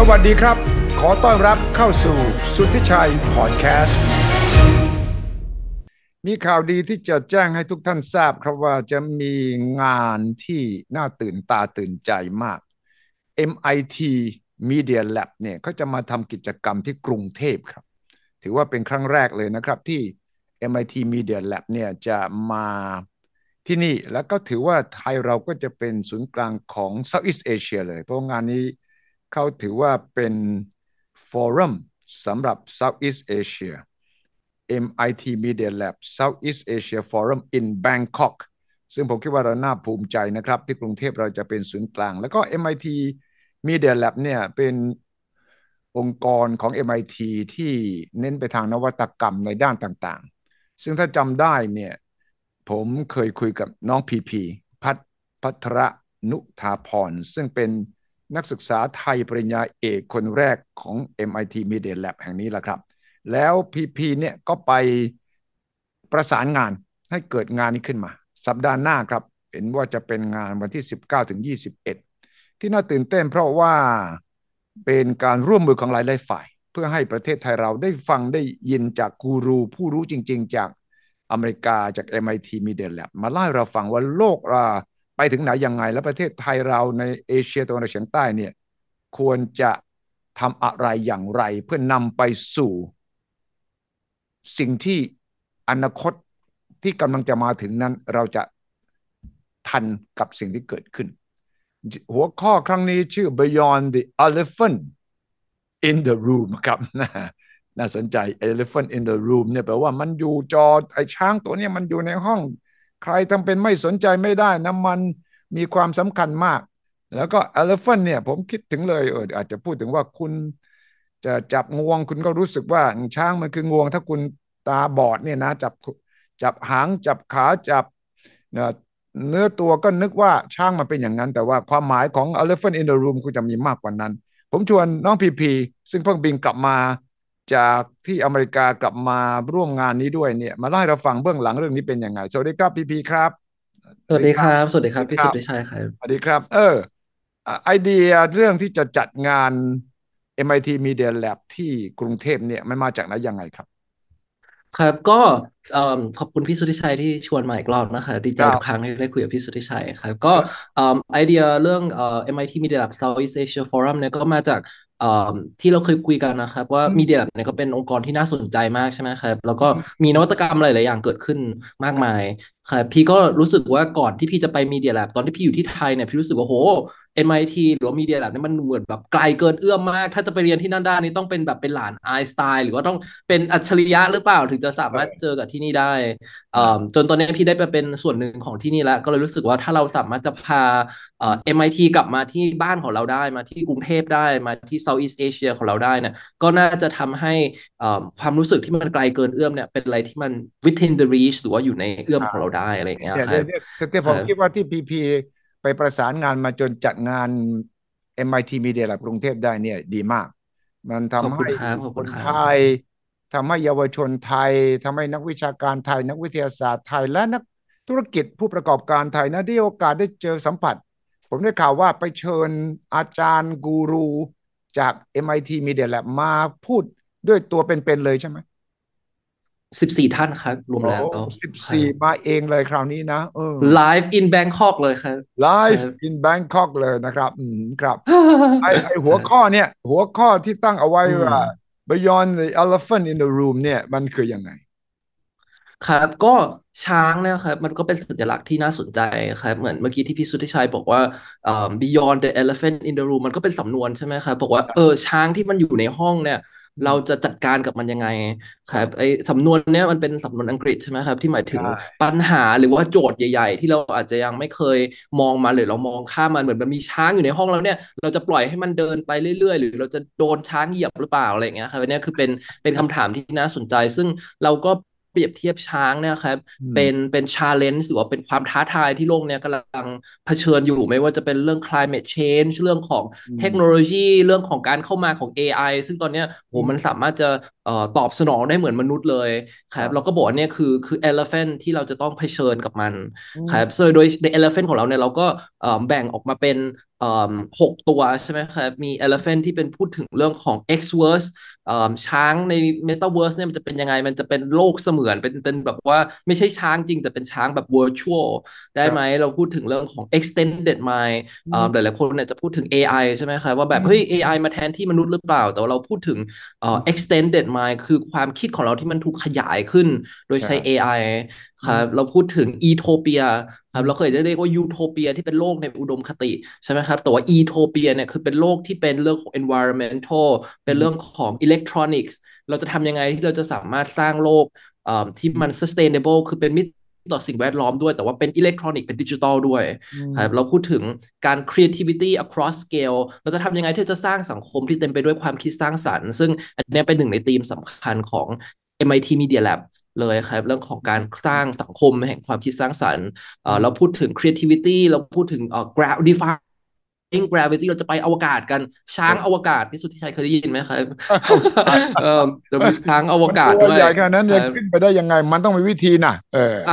สวัสดีครับ ขอต้อนรับเข้าสู่สุทธิชัยพอดแคสต์ มีข่าวดีที่จะแจ้งให้ทุกท่านทราบครับว่าจะมีงานที่น่าตื่นตาตื่นใจมาก MIT Media Lab เนี่ยเขาจะมาทำกิจกรรมที่กรุงเทพครับ ถือว่าเป็นครั้งแรกเลยนะครับที่ MIT Media Lab เนี่ยจะมาที่นี่แล้วก็ถือว่าไทยเราก็จะเป็นศูนย์กลางของ Southeast Asia เลย เพราะงานนี้ เขาถือว่าเป็นฟอรัมสำหรับ Southeast Asia MIT Media Lab Southeast Asia Forum in Bangkok ซึ่งผมคิดว่าเราน่าภูมิใจนะครับ ที่กรุงเทพเราจะเป็นศูนย์กลาง แล้วก็ MIT Media Lab เนี่ยเป็นองค์กรของ MIT ที่เน้นไปทางนวัตกรรมในด้านต่างๆ ซึ่งถ้าจำได้เนี่ยผมเคยคุยกับน้องพีพีพัทพัทรนุธาพรซึ่งเป็น นักศึกษาไทยปริญญาเอกคนแรกของ MIT Media Lab แห่งนี้แหละครับ แล้วพีพีเนี่ยก็ไปประสานงานให้เกิดงานนี้ขึ้นมา สัปดาห์หน้าครับ เห็นว่าจะเป็นงานวันที่ 19ถึง21 ที่น่าตื่นเต้นเพราะว่าเป็นการร่วมมือของหลายๆฝ่าย เพื่อให้ประเทศไทยเราได้ฟังได้ยินจากกูรูผู้รู้จริง ๆ จากอเมริกาจาก MIT Media Lab มาเล่าให้เราฟังว่าโลกเรา ไปถึงไหนยังไง และประเทศไทยเราในเอเชียตะวันออกเฉียงใต้เนี่ยควรจะทำอะไรอย่างไร เพื่อนำไปสู่ สิ่งที่อนาคตที่กำลังจะมาถึงนั้น เราจะทันกับสิ่งที่เกิดขึ้น หัวข้อครั้งนี้ชื่อ Beyond the Elephant in the Room ครับน่าสนใจ Elephant in the Room เนี่ยแปลว่ามันอยู่จอไอ้ช้างตัวนี้มันอยู่ในห้อง ใครทำเป็นไม่สนใจไม่ได้นะมันมีความสำคัญมาก แล้วก็ elephant เนี่ยผมคิดถึงเลยเอออาจจะพูดถึงว่าคุณจะจับงวงคุณก็รู้สึกว่าช้างมันคืองวง ถ้าคุณตาบอดเนี่ยนะจับจับหางจับขาจับเนื้อตัวก็นึกว่าช้างมันเป็นอย่างนั้น แต่ว่าความหมายของ elephant in the room คุณจะมีมากกว่านั้น ผมชวนน้องพีพีซึ่งเพิ่งบินกลับมา จากที่อเมริกากลับมาร่วมงานนี้ด้วยเนี่ย มาเล่าให้เราฟังเบื้องหลังเรื่องนี้เป็นยังไงสวัสดีครับพีพีครับ สวัสดีครับ สวัสดีครับพี่สุทธิชัยครับสวัสดีครับ เออไอเดียเรื่องที่จะจัดงาน MIT Media Lab ที่กรุงเทพเนี่ยมันมาจากไหนยังไงครับ ครับก็ขอบคุณพี่สุทธิชัยที่ชวนมาอีกรอบนะคะดีใจทุกครั้งที่ได้คุยกับพี่สุทธิชัยครับก็ไอเดียเรื่อง MIT Media Lab Southeast Asia Forum เนี่ยก็มาจาก ที่เราเคยคุยกันนะครับ ว่ามีเดียเนี่ยก็เป็นองค์กรที่น่าสนใจมากใช่ไหมครับ แล้วก็มีนวัตกรรมหลาย ๆ อย่างเกิดขึ้นมากมาย ครับพี่ก็รู้สึกว่าก่อนที่พี่จะไปมีเดียแลบตอนที่พี่อยู่ที่ไทยเนี่ยพี่รู้สึกว่าโห MIT หรือว่ามีเดียแลบเนี่ยมันเหมือนแบบไกลเกินเอื้อมมาก ถ้าจะไปเรียนที่นั่นได้นี่ต้องเป็นแบบเป็นหลานไอน์สไตน์หรือว่าต้องเป็นอัจฉริยะหรือเปล่าถึงจะสามารถเจอกับที่นี่ได้จนตอนนี้พี่ได้ไปเป็นส่วนหนึ่งของที่นี่แล้ว ก็เลยรู้สึกว่าถ้าเราสามารถจะพาเอ่อ MIT กลับมาที่บ้านของเราได้มาที่กรุงเทพได้มาที่ Southeast Asia ของเราได้เนี่ยก็น่าจะทำให้ความรู้สึกที่มันไกลเกินเอื้อมเนี่ยเป็นอะไรที่มัน within the reach หรือว่าอยู่ในเอื้อมของเราได้อะไรอย่างเงี้ยครับแต่ผมคิดว่าที่พีพีไปประสานงานมาจนจัดงาน MIT Media Lab กรุงเทพได้เนี่ย ดีมาก มันทำให้คนไทยทำให้เยาวชนไทยทำให้นักวิชาการไทย นักวิทยาศาสตร์ไทยและนักธุรกิจผู้ประกอบการไทยนะได้โอกาสได้เจอสัมผัส ผมได้ข่าวว่าไปเชิญอาจารย์กูรูจาก MIT Media Lab มาพูดด้วยตัวเป็นๆเลยใช่ไหม สิบสี่ท่านครับ รวมแล้วสิบสี่มาเองเลยคราวนี้นะเออ live in Bangkok เลยครับ live in Bangkok เลยนะครับอืมครับไอไอหัวข้อเนี่ย หัวข้อที่ตั้งเอาไว้ว่า beyond the elephant in the room เนี่ย มันคือยังไง ครับก็ช้างเนี่ยครับ มันก็เป็นสัญลักษณ์ที่น่าสนใจครับ เหมือนเมื่อกี้ที่พี่สุทธิชัยบอกว่า beyond the elephant in the room มันก็เป็นสำนวนใช่ไหมครับบอกว่าเออช้างที่มันอยู่ในห้องเนี่ย เราจะจัดการกับมันยังไงครับไอ้สำนวนเนี้ยมันเป็นสำนวนอังกฤษใช่ไหมครับ ที่หมายถึงปัญหาหรือว่าโจทย์ใหญ่ ๆ ที่เราอาจจะยังไม่เคยมองมาหรือเรามองข้ามมันเหมือนมันมีช้างอยู่ในห้องแล้วเนี่ย เราจะปล่อยให้มันเดินไปเรื่อยๆ หรือเราจะโดนช้างเหยียบหรือเปล่าอะไรเงี้ยครับอันนี้คือเป็นเป็นคำถามที่น่าสนใจ ซึ่งเราก็ รียบเทียบช้างเนี่ยครับอืมเป็นเป็นชาเลนจ์หรือว่าเป็นความท้าทายที่โลกเนี้ยกำลังเผชิญอยู่ไม่ว่าจะเป็นเรื่อง climate change เรื่องของอืมเทคโนโลยี เรื่องของการเข้ามาของ AI ซึ่งตอนเนี้ยโหอืมมันสามารถจะเอ่อตอบสนองได้เหมือนมนุษย์เลยคครัรับบเราก็บอกว่าเนี่ยคือคือ elephant ที่เราจะต้องเผชิญกับมันอืมครับโดยโดยใน elephant ของเราเนี่ยเราก็เอ่อแบ่งออกมาเป็นเอ่อ หกตัวใช่ไหมครับมี elephant ที่เป็นพูดถึงเรื่องของ X-verse เอ่อช้างใน metaverse เนี่ยมันจะเป็นยังไง มันจะเป็นโลกเสมือนเป็นเป็นแบบว่าไม่ใช่ช้างจริง แต่เป็นช้างแบบ virtual ได้ไหมเราพูดถึงเรื่องของ extended mind เอ่อหลายๆคนเนี่ยจะพูดถึง AI ใช่ไหมครับว่าแบบเฮ้ย AI มาแทนที่มนุษย์หรือเปล่า แต่ว่าเราพูดถึงเอ่อ extended mind คือความคิดของเราที่มันถูกขยายขึ้น โดยใช้ครับ AI ครับเราพูดถึง etopia ครับเราเคยจะเรียกว่า utopia ที่เป็นโลกในอุดมคติใช่ไหมครับแต่ว่า etopia เนี่ยคือเป็นโลกที่เป็นเรื่องของ environmental เป็นเรื่องของ electronics เราจะทำยังไงที่เราจะสามารถสร้างโลกเอ่อที่มัน sustainable คือเป็นมิตรต่อสิ่งแวดล้อมด้วย แต่ว่าเป็นอิเล็กทรอนิกส์เป็นดิจิทัลด้วยอืมครับเราพูดถึงการ creativity across scale เราจะทำยังไงที่จะสร้างสังคมที่เต็มไปด้วยความคิดสร้างสรรค์ ซึ่งอันเนี้ยเป็นหนึ่งในธีมสำคัญของ MIT Media Lab เลยครับ เรื่องของการสร้างสังคมแห่งความคิดสร้างสรรค์เอ่อเราพูดถึง creativity เราพูดถึงเอ่อ gra- defying gravity เราจะไปอวกาศกันช้างอวกาศพี่สุทธิชัยเคยได้ยินไหมครับเออจะมีช้างอวกาศมันตัวด้วยใหญ่ขนาดนั้นจะครับขึ้นไปได้ยังไง มันต้องมีวิธีนะเอออ่า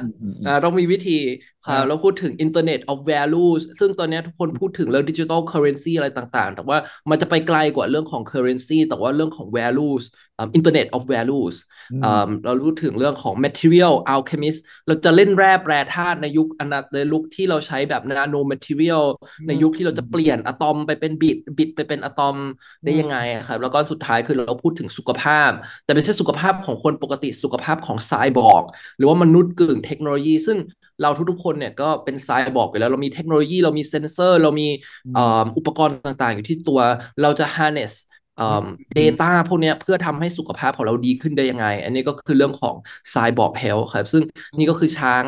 อืมอืมอืมอ่าต้องมีวิธีครัอ่าบ เราพูดถึง Internet of Values ซึ่งตอนเนี้ยทุกคนพูดถึงเรื่อง Digital Currency อะไรต่างๆ แต่ว่ามันจะไปไกลกว่าเรื่องของ Currency แต่ว่าเรื่องของ Values อ่า Internet of Values อืมอ่าเราพูดถึงเรื่องของ Material Alchemist เราจะเล่นแร่แปรธาตุในยุคอนาในยุคที่เราใช้แบบ Nano Material ในยุคที่เราจะเปลี่ยนอะตอมไปเป็นบิตบิตไปเป็นอะตอมได้ยังไงอะครับแล้วก็สุดท้ายคือเราพูดถึงสุขภาพ แต่ไม่ใช่สุขภาพของคนปกติสุขภาพของไซบอร์กหรือว่ามนุษย์กึ่งเทคโนโลยี ซึ่ง เราทุกๆคนเนี่ยก็เป็นไซบอร์กอยู่แล้ว เรามีเทคโนโลยีเรามีเซนเซอร์ เรามีเอ่ออุปกรณ์ต่างๆ อยู่ที่ตัวเราจะ harness เอ่อ data พวกเนี้ยเพื่อทำให้สุขภาพของเราดีขึ้นได้ยังไง อันนี้ก็คือเรื่องของ Cyborg Health ครับ ซึ่งนี่ก็คือช้าง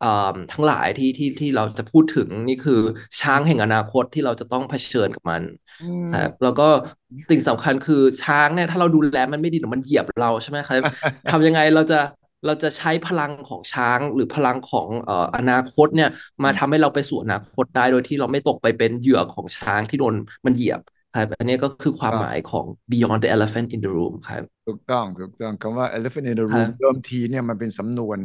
เอ่อทั้งหลายที่ที่ที่เราจะพูดถึงนี่คือช้างแห่งอนาคตที่เราจะต้องเผชิญกับมันอืมครับแล้วก็สิ่งสำคัญคือช้างเนี่ยถ้าเราดูแลมันไม่ดีเดี๋ยวมันเหยียบเราใช่ไหมครับทำยังไงเราจะ เราจะใช้พลังของช้างหรือพลังของเอ่ออนาคตเนี่ยมาทำให้เราไปสู่อนาคตได้โดยที่เราไม่ตกไปเป็นเหยื่อของช้างที่โดนมันเหยียบครับอันนี้ก็คือความหมายของ Beyond the Elephant in the Room ครับถูกต้องถูกต้องคำว่า elephant in the ครั room บเดิมทีเนี่ยมันเป็นสำนวน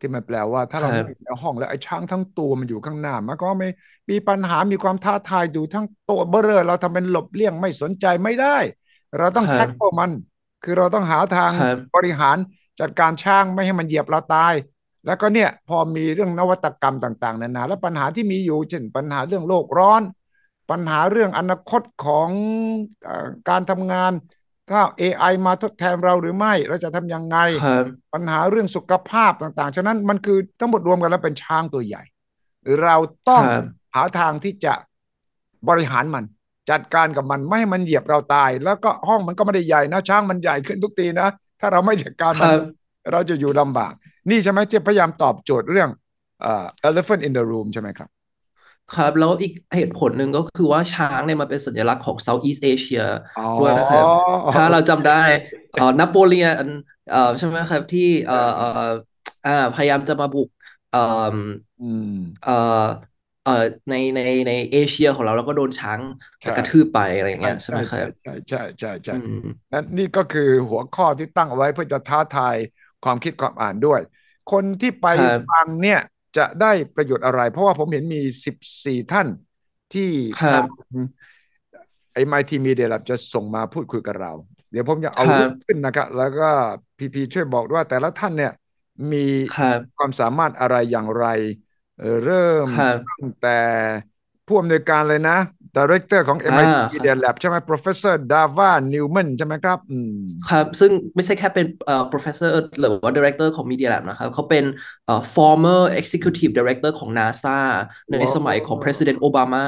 ที่มันแปลว่าถ้าเราครับไม่อยู่ในห้องแล้วไอ้ช้างทั้งตัวมันอยู่ข้างหน้า มันก็ไม่มีปัญหามีความท้าทายอยู่ทั้งตัวเบ้อเร่อเราทำเป็นหลบเลี่ยงไม่สนใจไม่ได้ เราต้องครับแท็กพวกมัน คือเราต้องหาทางครับบริหาร จัดการช้างไม่ให้มันเหยียบเราตาย แล้วก็เนี่ยพอมีเรื่องนวัตกรรมต่างๆนานาแล้วปัญหาที่มีอยู่เช่นปัญหาเรื่องโลกร้อน ปัญหาเรื่องอนาคตของเอ่อการทำงานถ้า AI มาทดแทนเราหรือไม่ เราจะทำยังไงครับปัญหาเรื่องสุขภาพต่างๆ ฉะนั้นมันคือทั้งหมดรวมกันแล้วเป็นช้างตัวใหญ่ เราต้องครับหาทางที่จะบริหารมัน จัดการกับมันไม่ให้มันเหยียบเราตาย แล้วก็ห้องมันก็ไม่ได้ใหญ่นะ ช้างมันใหญ่ขึ้นทุกทีนะ ถ้าเราไม่จัดการคมันรับเราจะอยู่ลำบาก นี่ใช่ไหมที่พยายามตอบโจทย์เรื่องเอ่อ elephant in the room ใช่ไหมครับ ครับ แล้วอีกเหตุผลหนึ่งก็คือว่าช้างเนี่ยมันเป็นสัญลักษณ์ของ Southeast Asia อ๋อด้วยนะครับถ้าเราจำได้เอ่อนโปเลียนเอ่อใช่ไหมครับที่เอ่อเอ่ออ่าพยายามจะมาบุกเอ่ออืมเอ่อ เอ่อในในในเอเชียของเราแล้วก็โดนช้างใช่จะกระทืบไปอะไรอย่างเงี้ยใช่ไหมครับใช่ใช่ใช่ใช่อืมนั่นนี่ก็คือหัวข้อที่ตั้งเอาไว้เพื่อจะท้าทายความคิดความอ่านด้วย คนที่ไปครับฟังเนี่ยจะได้ประโยชน์อะไร เพราะว่าผมเห็นมีสิบสี่ท่านที่ครับไอ้ MIT Media Lab จะส่งมาพูดคุยกับเรา เดี๋ยวผมจะเอาครับรูปขึ้นนะครับ แล้วก็พีพีช่วยบอกด้วยว่าแต่ละท่านเนี่ยมีครับความสามารถอะไรอย่างไร เอ่อเริ่มครับตั้งแต่ผู้อำนวยการเลยนะ Director ของ อ่า MIT ครับ Media Lab ใช่ไหม Professor Dava Newman ใช่ไหมครับ อืม ครับซึ่งไม่ใช่แค่เป็นเอ่อ professor หรือว่า director ของ Media Lab นะครับเขาเป็นเอ่อ former executive director ของ NASA ในสมัยของ president Obama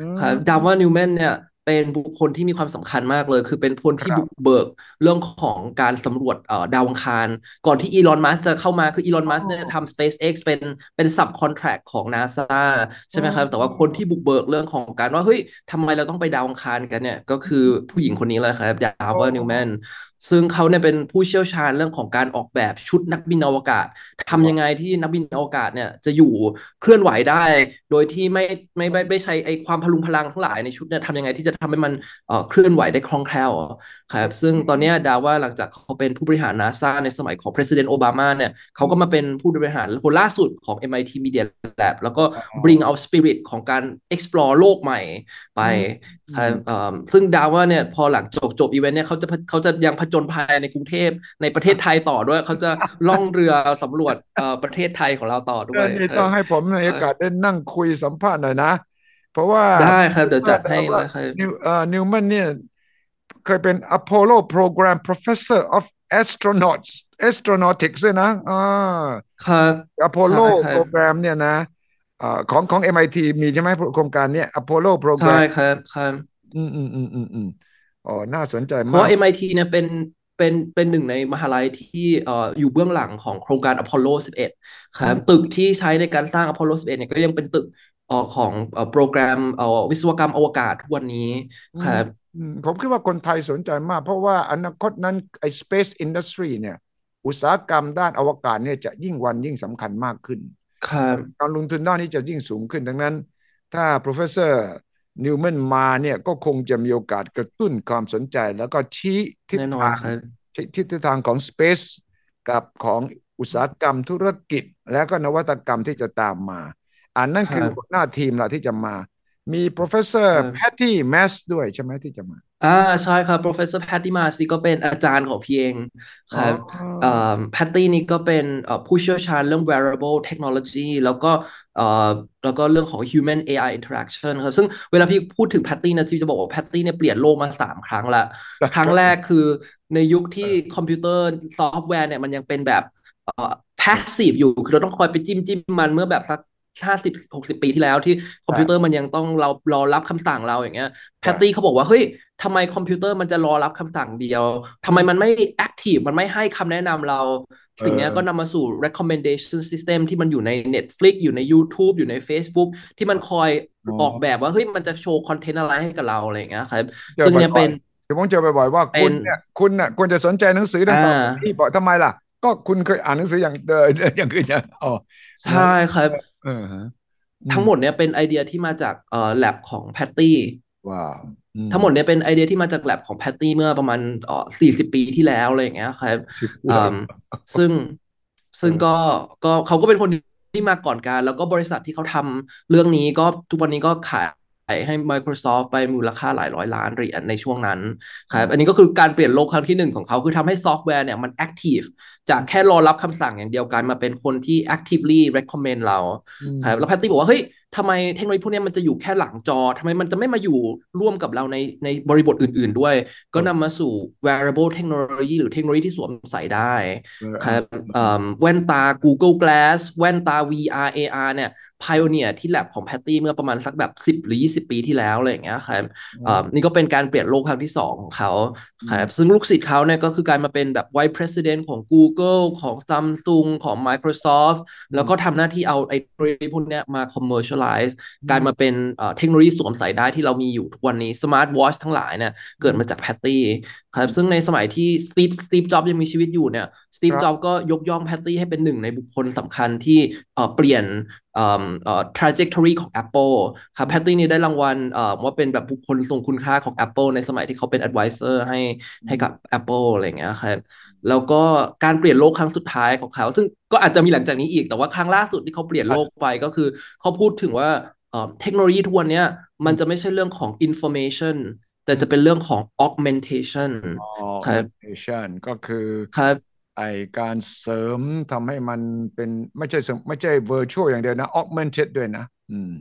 อืมครับดาวานิวแมนเนี่ย เป็นบุคคลที่มีความสำคัญมากเลย คือเป็นคนที่ครับบุกเบิกเรื่องของการสำรวจเอ่อดาวอังคาร ก่อนที่อีลอนมัสจะเข้ามาคืออีลอนมัสเนี่ยทำ SpaceX เป็นเป็น sub contract ของ NASA ใช่ไหมครับ แต่ว่าคนที่บุกเบิกเรื่องของการว่าเฮ้ยทำไมเราต้องไปดาวอังคารกันเนี่ย ก็คือผู้หญิงคนนี้เลยครับดาวานิวแมนซึ่งเขาเนี่ยเป็นผู้เชี่ยวชาญเรื่องของการออกแบบชุดนักบินอวกาศทำยังไงที่นักบินอวกาศเนี่ยจะอยู่เคลื่อนไหวได้ โดยที่ไม่ไม่ไม่ไม่ใช้ไอความพลุงพลังทั้งหลายในชุดเนี่ยทำยังไงที่จะทำให้มันเอ่อเคลื่อนไหวได้คล่องแคล่วครับซึ่งตอนนี้ดาว่าหลังจากเขาเป็นผู้บริหารนาซาในสมัยของ president โอบามาเนี่ยเขาก็มาเป็นผู้บริหารคนล่าสุดของ MIT Media Lab แล้วก็ bring out spirit ของการ explore โลกใหม่ไปครับ ซึ่งดาว่าเนี่ยพอหลังจบจบอีเวนต์เนี่ยเขาจะเขาจะยังผจญภัยในกรุงเทพในประเทศไทยต่อด้วย เขาจะล่องเรือสำรวจประเทศไทยของเราต่อด้วยนี่ต้องให้ผมในโอกาสได้นั่งคุยสัมภาษณ์หน่อยนะ เพราะว่าได้ครับเดี๋ยวจัดให้เลยครับนิวเอ่อนิวมันเนี่ยเคยเป็น Apollo Program Professor of Astronauts Astronautics ด้วยนะอ่าครับ Apollo Program เนี่ยนะ อ่าของของ MIT มีใช่ไหมโครงการเนี้ย Apollo Program ใช่ครับครับอืมอืมอืมอืมอืมอ๋อน่าสนใจมาก เพราะ MIT เนี่ยเป็นเป็นเป็นหนึ่งในมหาลัยที่เอ่ออยู่เบื้องหลังของโครงการอพอลโล11 ครับ ตึกที่ใช้ในการสร้างอพอลโล11 เนี่ยก็ยังเป็นตึกเอ่อของเอ่อโปรแกรมเอ่อวิศวกรรมอวกาศทุกวันนี้ครับผมคิดว่าคนไทยสนใจมาก เพราะว่าอนาคตนั้นไอ้ space industry เนี่ย อุตสาหกรรมด้านอวกาศเนี่ยจะยิ่งวันยิ่งสำคัญมากขึ้นครับ การลงทุนด้านนี้จะยิ่งสูงขึ้นดังนั้น ถ้า professor นิวแมนมาเนี่ยก็คงจะมีโอกาสกระตุ้นความสนใจ แล้วก็ชี้ทิศทางทิศทางของ Space กับของอุตสาหกรรมธุรกิจ แล้วก็นวัตกรรมที่จะตามมา อันนั้นคือหัวหน้าทีมเราที่จะมา มี professor Patty Mass ด้วยใช่ไหมที่จะมาอ่าใช่ครับ professor Patty Mas นี่ก็เป็นอาจารย์ของพี่เองครับเอ่อ Patty นี่ก็เป็นเอ่อผู้เชี่ยวชาญเรื่อง wearable technology แล้วก็เอ่อแล้วก็เรื่องของ human AI interaction ครับซึ่งเวลาพี่พูดถึง Patty นะจีจะบอกว่า Patty เนี่ยเปลี่ยนโลกมาสามครั้งละครั้งแรกคือในยุคที่คอมพิวเตอร์ซอฟต์แวร์เนี่ยมันยังเป็นแบบเอ่อ passive อยู่คือเราต้องคอยไปจิ้มจิ้มมันเมื่อแบบสัก ห้าสิบหกสิบปีที่แล้วที่คอมพิวเตอร์มันยังต้องเรารอรับคำสั่งเราอย่างเงี้ยแพตตี้เขาบอกว่าเฮ้ยทำไมคอมพิวเตอร์มันจะรอรับคำสั่งเดียวทำไมมันไม่ active มันไม่ให้คำแนะนำเรา สิ่งนี้ก็นำมาสู่ recommendation system ที่มันอยู่ใน Netflix อยู่ใน YouTube อยู่ใน Facebook ที่มันคอยออกแบบว่าเฮ้ยมันจะโชว์คอนเทนต์อะไรให้กับเราอะไรอย่างเงี้ยครับซึ่งเนี่ยเป็นเดี๋ยวผมเจอบ่อยๆว่าคุณเนี่ยคุณเนี่ยควรจะสนใจหนังสือดังต่อที่บอกทำไมล่ะ ก็คุณเคยอ่านหนังสืออย่างเดิมอย่างอื่นอย่างอ๋อใช่ครับทั้งหมดเนี้ยเป็นไอเดียที่มาจากเอ่อแลบของแพตตี้ว้าวทั้งหมดเนี้ยเป็นไอเดียที่มาจากแลบของแพตตี้เมื่อประมาณเอ่อสี่สิบปีที่แล้วอะไรอย่างเงี้ยครับซึ่งซึ่งก็ก็เขาก็เป็นคนที่มาก่อนการ แล้วก็บริษัทที่เขาทำเรื่องนี้ก็ทุกวันนี้ก็ขาย ให้ Microsoft ไปมูลค่าหลายร้อยล้านเหรียญในช่วงนั้นครับอันนี้ก็คือการเปลี่ยนโลกครั้งที่หนึ่งของเขาคือทำให้ซอฟต์แวร์เนี่ยมัน active จากแค่รอรับคำสั่งอย่างเดียวกันมาเป็นคนที่ actively recommend เราครับแล้วแพตตี้บอกว่าเฮ้ยทำไมเทคโนโลยีพวกนี้มันจะอยู่แค่หลังจอทำไมมันจะไม่มาอยู่ร่วมกับเราในในบริบทอื่น ๆ ด้วย ก็นำมาสู่ wearable technology หรือเทคโนโลยีที่สวมใส่ได้ครับแว่นตา Google Glass แว่นตา VR AR เนี่ยพายเนียที่แลบของแพตตี้เมื่อประมาณสักแบบสิบหรือยี่สิบปีที่แล้วอะไรอย่างเงี้ยครับนี่ก็เป็นการเปลี่ยนโลกครั้งที่สองของเขาครับซึ่งลูกศิษย์เขาเนี่ยก็คือการมาเป็นแบบ Vice President ของ Google ของ Samsung ของ Microsoft แล้วก็ทำหน้าที่เอาไอ้พวกนี้มา commercialize กลายมาเป็นเทคโนโลยีสวมใส่ได้ที่เรามีอยู่ทุกวันนี้ Smart Watch ทั้งหลายเนี่ยเกิดมาจากแพตตี้ ครับซึ่งในสมัยที่สตีฟสตีฟจ็อบยังมีชีวิตอยู่เนี่ยสตีฟจ็อบก็ยกย่องแพตตี้ให้เป็นหนึ่งในบุคคลสำคัญที่เปลี่ยนเอ่อเอ่อ trajectory ของ Apple ครับแพตตี้นี่ได้รางวัลเอ่อว่าเป็นแบบบุคคลทรงคุณค่าของ Apple ในสมัยที่เขาเป็น advisor ให้ให้กับ Apple อะไรเงี้ยครับแล้วก็การเปลี่ยนโลกครั้งสุดท้ายของเขา ซึ่งก็อาจจะมีหลังจากนี้อีกแต่ว่าครั้งล่าสุดที่เขาเปลี่ยนโลกไปก็คือเขาพูดถึงว่าเทคโนโลยีทุกวันนี้มันจะไม่ใช่เรื่องของ information แต่จะเป็นเรื่องของ augmentation ครับ augmentation ก็คือครับไอการเสริมทำให้มันเป็นไม่ใช่ไม่ใช่ virtual อย่างเดียวนะ augmented ด้วยนะ อืม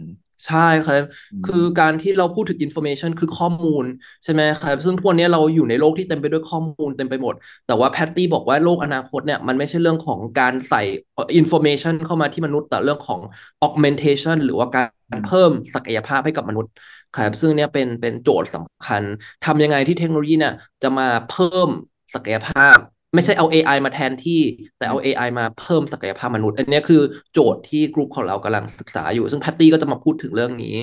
ใช่ครับ คือการที่เราพูดถึง information คือข้อมูล ใช่ไหมครับ ซึ่งทุกวันนี้เราอยู่ในโลกที่เต็มไปด้วยข้อมูลเต็มไปหมด แต่ว่าแพตตี้บอกว่าโลกอนาคตเนี่ยมันไม่ใช่เรื่องของการใส่ information เข้ามาที่มนุษย์ แต่เรื่องของ augmentation หรือว่าการเพิ่มศักยภาพให้กับมนุษย์ครับซึ่งเนี่ยเป็นเป็นโจทย์สำคัญทำยังไงที่เทคโนโลยีเนี่ยจะมาเพิ่มศักยภาพ ไม่ใช่เอา AI มาแทนที่ แต่เอา AI มาเพิ่มศักยภาพมนุษย์ อันนี้คือโจทย์ที่กลุ่มของเรากำลังศึกษาอยู่ ซึ่งแพตตี้ก็จะมาพูดถึงเรื่องนี้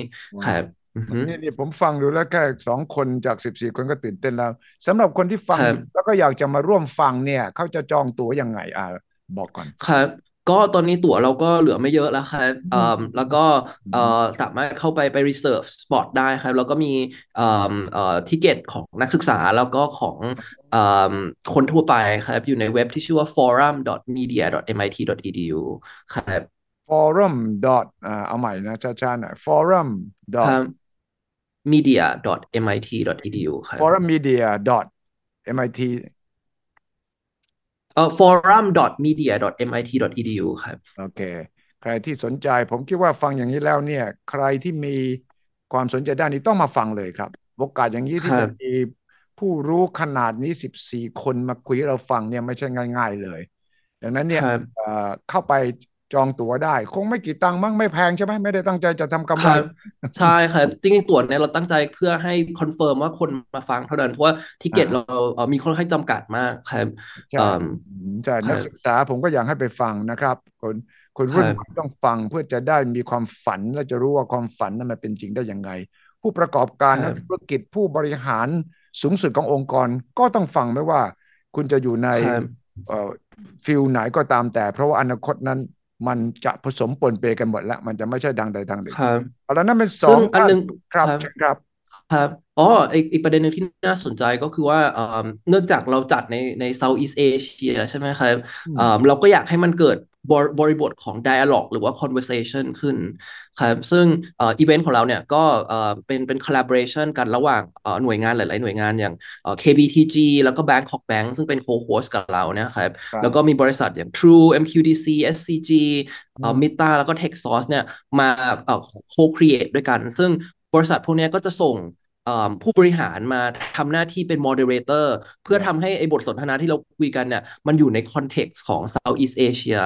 ครับอือฮึนี่นี่ผมฟังดูแล้วแค่สองคนจากสิบสี่คนก็ตื่นเต้นแล้วสำหรับคนที่ฟังครับแล้วก็อยากจะมาร่วมฟังเนี่ย เขาจะจองตั๋วยังไงอ่าบอกก่อนครับ ก็ตอนนี้ตั๋วเราก็เหลือไม่เยอะแล้วครับอืมเอ่อแล้วก็เอ่อสามารถเข้าไปไป reserve spot ได้ครับแล้วก็มีเอ่อเอ่อทิเกตของนักศึกษาแล้วก็ของเอ่อคนทั่วไปครับอยู่ในเว็บที่ชื่อว่า forum.media.mit.edu ครับ forum dot อ่าเอาใหม่นะช้าๆหน่อย forum ค dot รับ media.mit.edu ครับ forum media dot mit เอ่อ forum.media.mit.edu ครับ โอเค ใครที่สนใจผมคิดว่าฟังอย่างนี้แล้วเนี่ย ใครที่มีความสนใจด้านนี้ต้องมาฟังเลยครับ โอกาสอย่างนี้ที่ครัจะบมีผู้รู้ขนาดนี้สิบสี่คนมาคุยให้เราฟังเนี่ยไม่ใช่ง่าย ๆเลย ดังนั้นเนี่ยครับเอ่อเข้าไป จองตั๋วได้ คงไม่กี่ตังค์มั้งไม่แพงใช่ไหมไม่ได้ตั้งใจจะทำกำคไรรับใช่ครับจริงๆตั๋วเนี่ยเราตั้งใจเพื่อให้คอนเฟิร์มว่าคนมาฟังเท่านั้นเพราะว่าทิเกตอ่าเราเอ่อมีค่อนข้างจำกัดมากครับใช่เอ่อใช่ครับนักศึกษาผมก็อยากให้ไปฟังนะครับคนคนรุ่นรับใหม่ครับต้องฟังเพื่อจะได้มีความฝันและจะรู้ว่าความฝันนั้นมันเป็นจริงได้ยังไง ผู้ประกอบการครันักธุรกิจผู้บริหารสูงสุดขององค์กรก็ต้องฟังไม่ว่า คุณจะอยู่ในครับเอ่อ field ไหนก็ตามแต่ เพราะว่าอนาคตนั้น มันจะผสมปนเปกันหมดแล้วมันจะไม่ใช่ดังใดทางหนึ่งครับเอาแล้วนั่นเป็นสอซึ่งงอันด้านหนึงครับครับเชิญครับครับอ๋ออีกอีกประเด็นหนึ่งที่น่าสนใจก็คือว่าเอ่อเนื่องจากเราจัดในใน Southeast Asia ใช่ไหมครับอืมเอ่อเราก็อยากให้มันเกิด บริบริบทของ dialogue หรือว่า conversation ขึ้นครับซึ่งเอ่ออีเวนต์ของเราเนี่ยก็เอ่อเป็นเป็น collaboration กันระหว่างเอ่อหน่วยงานหลาย ๆ หน่วยงานอย่างเอ่อ KBTG แล้วก็ Bangkok Bank ซึ่งเป็น co-host กับเราเนี่ยครับครับแล้วก็มีบริษัทอย่าง True MQDC SCG เอ่ออืม Mita แล้วก็ TechSource เนี่ยมาเอ่อ co-create ด้วยกัน ซึ่งบริษัทพวกเนี้ยก็จะส่งเอ่อ ผู้บริหารมาทำหน้าที่เป็น moderator เพื่อทำให้ไอ้บทสนทนาที่เราคุยกันเนี่ยมันอยู่ใน context ของ Southeast Asia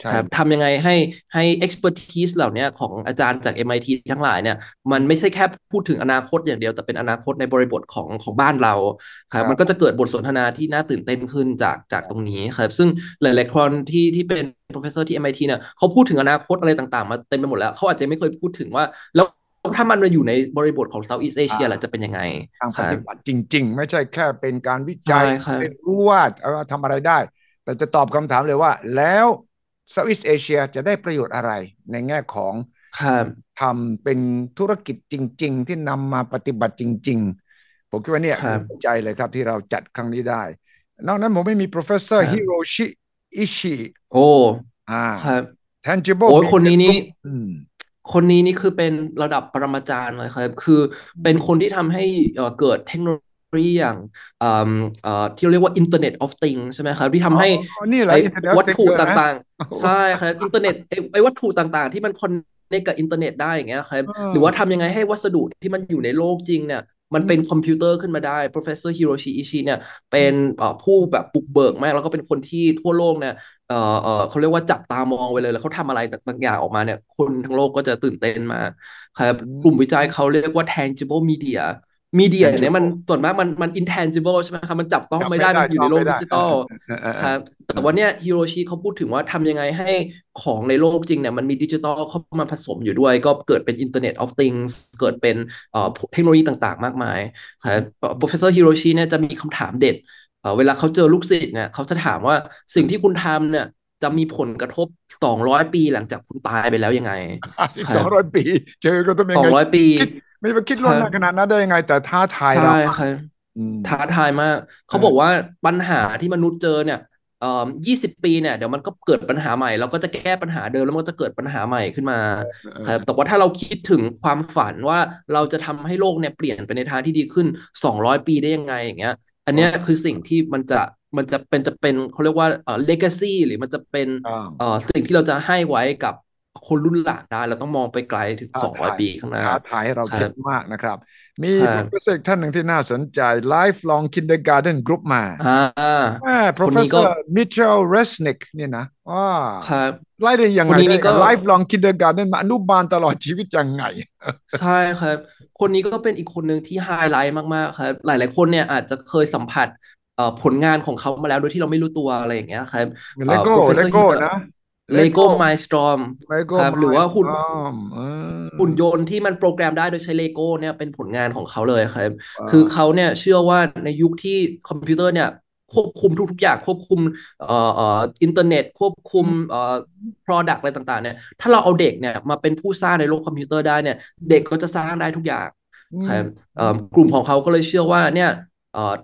ใช่ครับทำยังไงให้ให้ expertise เหล่าเนี้ยของอาจารย์จาก MIT ทั้งหลายเนี่ยมันไม่ใช่แค่พูดถึงอนาคตอย่างเดียว แต่เป็นอนาคตในบริบทของของบ้านเราคครัรับบมันก็จะเกิดบทสนทนาที่น่าตื่นเต้นขึ้นจากจากตรงนี้ครับซึ่งหลายๆคนที่ที่เป็น professor ที่ MIT เนี่ยเขาพูดถึงอนาคตอะไรต่างๆ มาเต็มไปหมดแล้วเขาอาจจะไม่เคยพูดถึงว่าแล้ว ถ้ามันมาอยู่ในบริบทของ Southeast Asia ล่ะจะเป็นยังไงทางคปรับฏิบัติจริง ๆ ไม่ใช่แค่เป็นการวิจัยใช่ครับเรียนรู้ว่าเอาทำอะไรได้ แต่จะตอบคำถามเลยว่า แล้ว Southeast Asia จะได้ประโยชน์อะไรในแง่ของครับทำเป็นธุรกิจจริง ๆ ที่นำมาปฏิบัติจริง ๆ ผมคิดว่าเนี่ยครับภูมิใจเลยครับที่เราจัดครั้งนี้ได้ นอกนั้นผมไม่มี professor ครับฮิโรชิอิชิอิโอ้อ่าครับ tangible โอ้ยคนนี้นี่อืม คนนี้นี่คือเป็นระดับปรมาจารย์เลยครับ คือเป็นคนที่ทำให้เอ่อเกิดเทคโนโลยีอย่างเอ่อเอ่อที่เราเรียกว่า Internet of Things ใช่ไหมครับ ที่ทำให้อ๋อนี่เหรอไอ้ Internet of วัตถุ Things เลยนะต่างโอ้โหๆใช่ครับอินเทอร์เน็ตไอ้ไอ้วัตถุต่างๆ ที่มัน connect กับอินเทอร์เน็ตได้อย่างเงี้ยครับอ่าหรือว่าทำยังไงให้วัสดุที่มันอยู่ในโลกจริงเนี่ยมันเป็นคอมพิวเตอร์ขึ้นมาได้ professor Hiroshi Ishii เนี่ย เป็นเอ่อผู้แบบบุกเบิกมาก แล้วก็เป็นคนที่ทั่วโลกเนี่ย เอ่อเอ่อเขาเรียกว่าจับตามองไว้เลยแล้วเขาทำอะไรบางอย่างออกมาเนี่ย คนทั้งโลกก็จะตื่นเต้นมากครับอืมกลุ่มวิจัยเขาเรียกว่า tangible media media เนี่ยมัน Tangible ส่วนมากมันมัน intangible ใช่ไหมครับมันจับต้องจับไม่ได้มันอยู่ในโลกจับไม่ได้เออเออเออครับแต่ว่าเนี่ยฮิโรชิเขาพูดถึงว่าทำยังไงให้ของในโลกจริงเนี่ยมันมีดิจิตอลเข้ามาผสมอยู่ด้วย ก็เกิดเป็น Internet of Things เกิดเป็นเอ่อเทคโนโลยีต่างๆ มากมายครับ professor Hiroshi เนี่ยจะมีคำถามเด็ด เอ่อเวลาเขาเจอลูกศิษย์เนี่ยเขาจะถามว่าสิ่งที่คุณทำเนี่ย จะมีผลกระทบ200ปีหลังจากคุณตายไปแล้วยังไงอีกครับสองร้อยปี เจอก็ต้องเป็นไง200ปีคิดไม่ไปคิดล่วงหน้าครับขนาดนั้นได้ยังไง แต่ท้าทายเราใช่ครับอืมท้าทายมาก เขาเออบอกว่าปัญหาที่มนุษย์เจอเนี่ยเอ่อยี่สิบปีเนี่ยเดี๋ยวมันก็เกิดปัญหาใหม่เราก็จะแก้ปัญหาเดิมแล้วมันก็จะเกิดปัญหาใหม่ขึ้นมาเออครับแต่ว่าถ้าเราคิดถึงความฝันว่าเราจะทำให้โลกเนี่ยเปลี่ยนไปในทางที่ดีขึ้น200ปีได้ยังไงอย่างเงี้ย อันเนี้ยคือสิ่งที่มันจะมันจะเป็นจะเป็นเขาเรียกว่าเอ่อ legacy หรือมันจะเป็นอ่าเอ่อสิ่งที่เราจะให้ไว้กับ คนรุ่นหลังได้เราต้องมองไปไกลถึงท้าทาย200ปีข้างหน้าท้าทายให้เราครัคิดบมากนะครับ มีครับ professor อีกท่านหนึ่งที่น่าสนใจ lifelong kindergarten group มาอ่าอ่าคนนี้ก็ professor Mitchell Resnick เนี่ยนะว่าครับไล่ได้ยังคนไงนี้ได้นี่ก็ lifelong kindergarten มาอนุบาลตลอดชีวิตยังไง ใช่ครับ คนนี้ก็เป็นอีกคนหนึ่งที่ไฮไลท์มากๆครับ หลาย ๆ คนเนี่ยอาจจะเคยสัมผัสเอ่อผลงานของเขามาแล้วโดยที่เราไม่รู้ตัวอะไรอย่างเงี้ยครับเหมือนเอ่เลอโก้ professor เลโก้ Hill นะ Lego Mindstorm เลโก้ครับหรือว่าหุ่นเออหุ่นยนต์ที่มันโปรแกรมได้โดยใช้เลโก้เนี่ยเป็นผลงานของเขาเลยครับอ่าคือเขาเนี่ยเชื่อว่าในยุคที่คอมพิวเตอร์เนี่ยควบคุมทุกๆอย่างควบคุมเอ่อเอ่ออินเทอร์เน็ต ควบคุมเอ่อ product อะไรต่างๆ เนี่ย ถ้าเราเอาเด็กเนี่ยมาเป็นผู้สร้างในโลกคอมพิวเตอร์ได้เนี่ย เด็กก็จะสร้างได้ทุกอย่างครับเอ่อกลุ่มของเขาก็เลยเชื่อว่าเนี่ยเอ่อ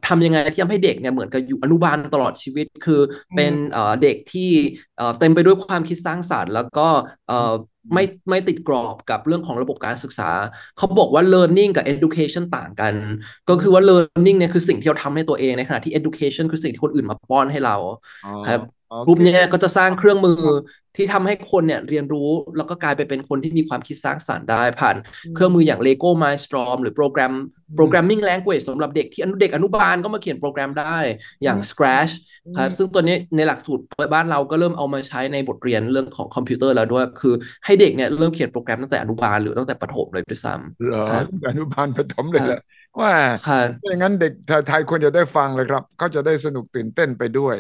ทำยังไงที่ทำให้เด็กเนี่ยเหมือนกับอยู่อนุบาลตลอดชีวิต คือเป็นเอ่อเด็กที่เอ่อเต็มไปด้วยความคิดสร้างสรรค์ แล้วก็เอ่อไม่ไม่ติดกรอบกับเรื่องของระบบการศึกษา เขาบอกว่า learning กับ education ต่างกัน ก็คือว่า learning เนี่ยคือสิ่งที่เราทำให้ตัวเองในขณะที่ education คือสิ่งที่คนอื่นมาป้อนให้เราอ๋อครับโอเค กลุ่มเนี้ยก็จะสร้างเครื่องมือที่ทำให้คนเนี่ยเรียนรู้แล้วก็กลายไปเป็นคนที่มีความคิดสร้างสรรค์ได้ผ่านเครื่องมืออย่าง Lego Mindstorm หรือโปรแกรม Programming Language สำหรับเด็กที่อนุเด็กอนุบาลก็มาเขียนโปรแกรมได้อย่าง Scratch ครับซึ่งตัวนี้ในหลักสูตรบ้านเราก็เริ่มเอามาใช้ในบทเรียนเรื่องของคอมพิวเตอร์แล้วด้วย คือให้เด็กเนี่ยเริ่มเขียนโปรแกรมตั้งแต่อนุบาลหรือตั้งแต่ประถมเลยด้วยซ้เหรอำครับอนุบาลประถมเลยแหละว่าครับไม่อย่างนั้นเด็กไทยควรจะได้ฟังเลยครับเขาจะได้สนุกตื่นเต้นไปด้วย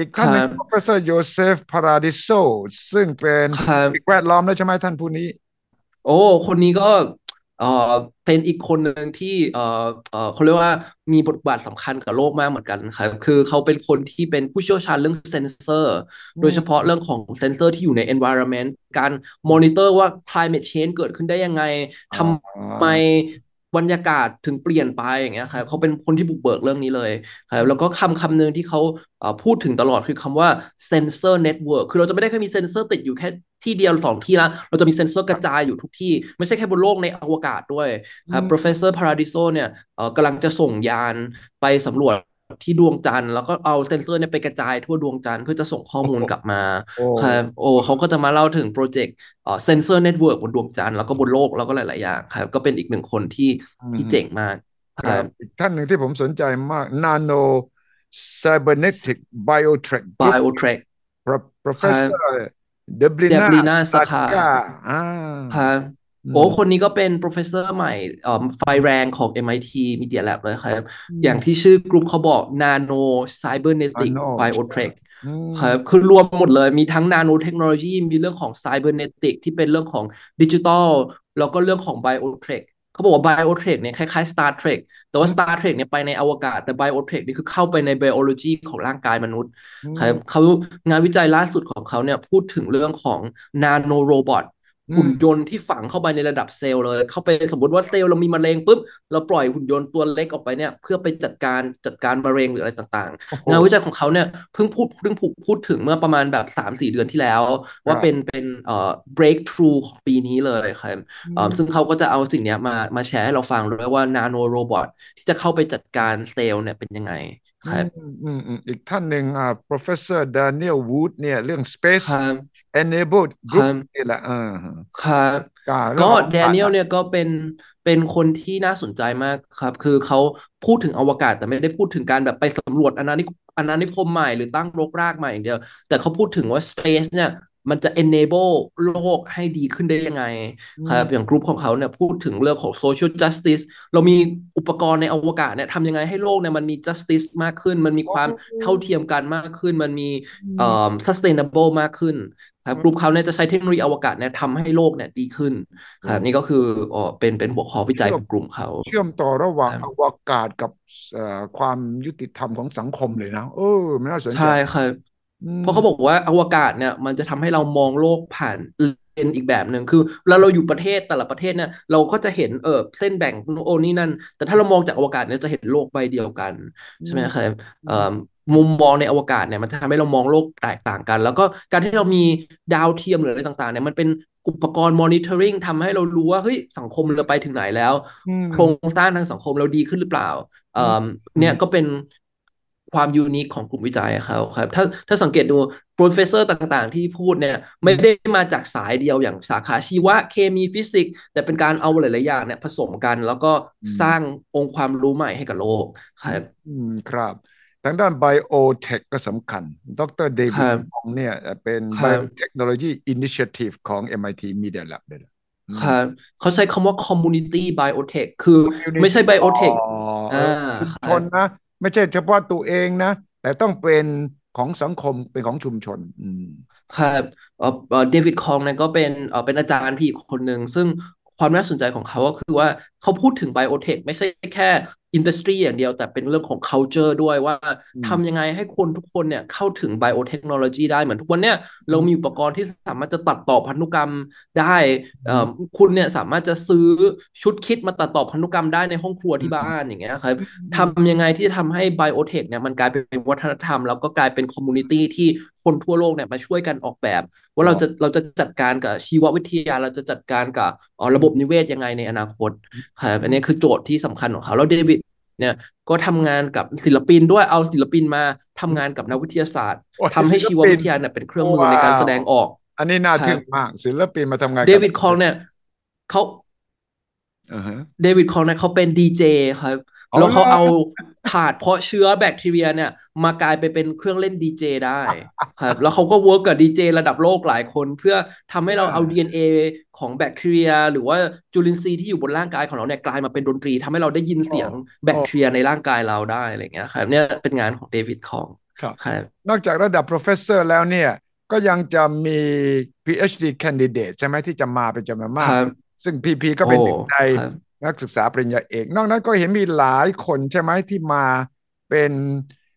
อีกท่านหนึงครับ professor Joseph Paradiso ซึ่งเป็นครับสิ่งแวดล้อมแล้วใช่ไหมท่านผู้นี้ โอ้ คนนี้ก็เอ่อเป็นอีกคนหนึ่งที่เอ่อเอ่อเขาเรียกว่ามีบทบาทสำคัญกับโลกมากเหมือนกันครับคือเขาเป็นคนที่เป็นผู้เชี่ยวชาญเรื่องเซนเซอร์ โดยเฉพาะเรื่องของเซนเซอร์ที่อยู่ใน environment การมอนิเตอร์ว่า climate change เกิดขึ้นได้ยังไงทำไม บรรยากาศถึงเปลี่ยนไปอย่างเงี้ยครับเขาเป็นคนที่บุกเบิกเรื่องนี้เลยครับแล้วก็คำคำหนึ่งที่เขาเอ่อพูดถึงตลอดคือคำว่า sensor network คือเราจะไม่ได้แค่มีเซนเซอร์ติดอยู่แค่ที่เดียวสองที่ละเราจะมีเซนเซอร์กระจายอยู่ทุกที่ ไม่ใช่แค่บนโลกในอวกาศด้วยครับ professor Paradiso เนี่ยเอ่อกำลังจะส่งยานไปสำรวจ ที่ดวงจันทร์แล้วก็เอาเซนเซอร์เนี่ยไปกระจายทั่วดวงจันทร์เพื่อจะส่งข้อมูลกลับมาโอ้ครับโอ้เขาก็จะมาเล่าถึงโปรเจกต์เอ่อ sensor network บนดวงจันทร์แล้วก็บนโลกแล้วก็หลาย ๆ อย่างครับก็เป็นอีกหนึ่งคนที่ที่เจ๋งมากครับครับอีกท่านหนึ่งที่ผมสนใจมาก Nano Cybernetic Biotech Group Biotrek Pro- Professor Deblina Deblina Sarkar Sarkar อ่าครับ โอ้คนนี้ก็เป็น professor ใหม่เอ่อไฟแรงของ MIT Media Lab เลยครับ อย่างที่ชื่อกลุ่มเขาบอก Nano Cybernetic Nano Biotrek อืมครับคือรวมหมดเลยมีทั้งนาโนเทคโนโลยีมีเรื่องของ cybernetic ที่เป็นเรื่องของดิจิตอลแล้วก็เรื่องของ biotech เขาบอกว่า Biotrek เนี่ยคล้ายๆ Star Trek แต่ว่า Star Trek เนี่ยไปในอวกาศ แต่ Biotrek นี่คือเข้าไปใน biology ของร่างกายมนุษย์ครับเขางานวิจัยล่าสุดของเขาเนี่ยพูดถึงเรื่องของนา โนโรบอทอืมหุ่นยนต์ที่ฝังเข้าไปในระดับเซลล์เลย เข้าไปสมมติว่าเซลล์เรามีมะเร็งปุ๊บเราปล่อยหุ่นยนต์ตัวเล็กออกไปเนี่ยเพื่อไปจัดการจัดการมะเร็งหรืออะไรต่างโอ้โหๆงานวิจัยของเขาเนี่ยเพิ่งพูดเพิ่งพูดพูดถึงเมื่อประมาณแบบสามสี่เดือนที่แล้ว ว่าเป็นเป็นเอ่อ breakthrough ของปีนี้เลยครับเอ่อซึ่งเขาก็จะเอาสิ่งเนี้ยมามาแชร์ให้เราฟังด้วยว่า nano robot ที่จะเข้าไปจัดการเซลล์เนี่ยเป็นยังไง ครับอืมอืมอืมอีกท่านหนึ่งอ่า professor Danielle Wood เนี่ยเรื่อง space ครับ enabled ค group รับนี่แหละเออครับก็เรื่องก็อวแดกาศเนียลเนี่ยก็เป็นเป็นคนที่น่าสนใจมากครับ คือเขาพูดถึงอวกาศแต่ไม่ได้พูดถึงการแบบไปสำรวจอาณานิคอาณานิคมใหม่หรือตั้งรกรากใหม่อย่างเดียว แต่เขาพูดถึงว่า space เนี่ย มันจะ enable โลกให้ดีขึ้นได้ยังไงครับอย่างกลุ่มของเขาเนี่ยพูดถึงเรื่องของ social justice เรามีอุปกรณ์ในอวกาศเนี่ยทำยังไงให้โลกเนี่ยมันมี justice มากขึ้น มันมีความเท่าเทียมกันมากขึ้น มันมีเอ่อ sustainable มากขึ้นครับกลุ่มเขาเนี่ยจะใช้เทคโนโลยีอวกาศเนี่ยทำให้โลกเนี่ยดีขึ้นครับนี่ก็คืออ๋อเป็นเป็นหัวข้อวิจัยของกลุ่มเขา เชื่อมต่อระหว่างครัอบวกาศกับเอ่อความยุติธรรมของสังคมเลยนะเออมันน่าสนใจใช่ครับอืม เพราะเขาบอกว่าอวกาศเนี่ยมันจะทำให้เรามองโลกผ่านเลนส์อีกแบบหนึ่งคือแล้วเราอยู่ประเทศแต่ละประเทศเนี่ยเราก็จะเห็นเออเส้นแบ่งโอนี่นั่น แต่ถ้าเรามองจากอวกาศเนี่ยจะเห็นโลกใบเดียวกันใช่ไหมครับเอ่อมุมมองในอวกาศเนี่ยมันจะทำให้เรามองโลกแตกต่างกัน แล้วก็การที่เรามีดาวเทียมหรืออะไรต่างๆเนี่ยมันเป็นอุปกรณ์ monitoring ทำให้เรารู้ว่าเฮ้ยสังคมเราไปถึงไหนแล้วอืมโครงสร้างทางสังคมเราดีขึ้นหรือเปล่าเอ่อเนี่ยก็เป็น ความ unique ของกลุ่มวิจัยเขาครับ ถ้าถ้าสังเกตดู professor ต่างๆ ที่พูดเนี่ย ไม่ได้มาจากสายเดียวอย่างสาขาชีวะเคมีฟิสิกส์แต่เป็นการเอาหลายๆอย่างเนี่ยผสมกัน แล้วก็สร้างองค์ความรู้ใหม่ให้กับโลกครับอืมครับทางด้านไบโอเทคก็สำคัญ ดรเดวิครัดบของเนี่ยเป็นครับ Biotechnology Initiative ของ MIT Media Lab ด้วยนะอืมครับเขาใช้คำว่า community biotech คือ Community ไม่ใช่ biotech อ๋อเอออ่าชุมคชรับนนะ ไม่ใช่เฉพาะตัวเองนะ แต่ต้องเป็นของสังคมเป็นของชุมชน อืมครับเอ่อเดวิดคองเนี่ยก็เป็นเอ่อเป็นอาจารย์พี่อีกคนหนึ่งซึ่งความน่าสนใจของเขาก็คือว่าเขาพูดถึง biotech ไม่ใช่แค่ industry อย่างเดียวแต่เป็นเรื่องของ culture ด้วยว่าอืมทำยังไงให้คนทุกคนเนี่ยเข้าถึง biotechnology ได้เหมือนทุกวันเนี่ยเรามีอุปกรณ์ที่สามารถจะตัดต่อพันธุกรรมได้เอ่อคุณเนี่ยสามารถจะซื้อชุด kit มาตัดต่อพันธุกรรมได้ในห้องครัวที่บ้านอย่างเงี้ยครับทำยังไงที่จะทำให้ biotech เนี่ยมันกลายเป็นวัฒนธรรม แล้วก็กลายเป็น community ที่คนทั่วโลกเนี่ยมาช่วยกันออกแบบ ว่าเราจะเราจะจัดการกับชีววิทยา เราจะจัดการกับเอ่อระบบนิเวศยังไงในอนาคตครับอันนี้คือโจทย์ที่สำคัญของเขาแล้วเดวิดเนี่ยก็ทำงานกับศิลปินด้วยเอาศิลปินมาทำงานกับนักวิทยาศาสตร์โอ้ยทำให้ศิลปินชีววิทยาเนี่ยเป็นเครื่องมือในการแสดงออก อันนี้น่าครับทึ่งมากศิลปินมาทำงานกับเดวิดคองเนี่ยเขาอ่าฮะเดวิดคองเนี่ยเขาเป็นดีเจครับอ๋อแล้วเขาเหรอเอา ถาดเพาะเชื้อแบคทีเรียเนี่ยมากลายไปเป็นเครื่องเล่นดีเจได้ครับแล้วเขาก็ work กับดีเจระดับโลกหลายคน เพื่อทำให้เราเอา DNA ของแบคทีเรีย หรือว่าจุลินทรีย์ที่อยู่บนร่างกายของเราเนี่ยกลายมาเป็นดนตรีทำให้เราได้ยินเสียงแบคทีเรียในร่างกายเราได้อะไรอย่างเงี้ยครับเนี่ยเป็นงานของ David Kongครับครับนอกจากระดับ professor แล้วเนี่ยก็ยังจะมี PhD candidate ใช่ไหมที่จะมาเป็นจำนวนมากครับซึ่งพีพีก็เป็นหนึ่งในครับ นักศึกษาปริญญาเอก นอกนั้นก็เห็นมีหลายคนใช่ไหมที่มาเป็น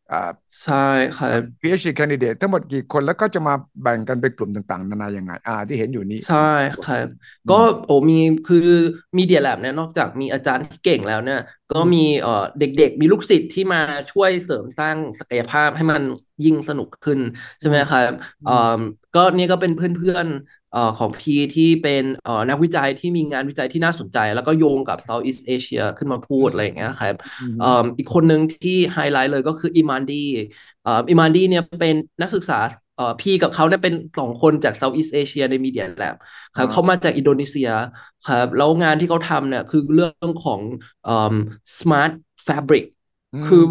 อ่าใช่ครับ PhD candidate ทั้งหมดกี่คนแล้วก็จะมาแบ่งกันเป็นกลุ่มต่างๆ นานายังไงอ่าที่เห็นอยู่นี้ ใช่ครับก็โอ้มีคือมีเดียแลบเนี่ยนอกจากมีอาจารย์ที่เก่งแล้วเนี่ย ก็มีเอ่อเด็กๆ มีลูกศิษย์ที่มาช่วยเสริมสร้างศักยภาพให้มันยิ่งสนุกขึ้น ใช่ไหมครับเอ่อก็นี่ก็เป็นเพื่อนๆเอ่อ ของพีที่เป็นเอ่อนักวิจัยที่มีงานวิจัยที่น่าสนใจ แล้วก็โยงกับ Southeast Asia ขึ้นมาพูดอะไรอย่างเงี้ยครับอืมเอ่ออีกคนหนึ่งที่ไฮไลท์เลยก็คืออิมานดีเอ่อ Irmandy เนี่ยเป็นนักศึกษาเอ่อพี่กับเขาเนี่ยเป็นสองคนจาก Southeast Asia ใน Media Lab ครับอ่าเขามาจากอินโดนีเซียครับแล้วงานที่เขาทำเนี่ยคือเรื่องของเอ่อ smart fabric อืมคือ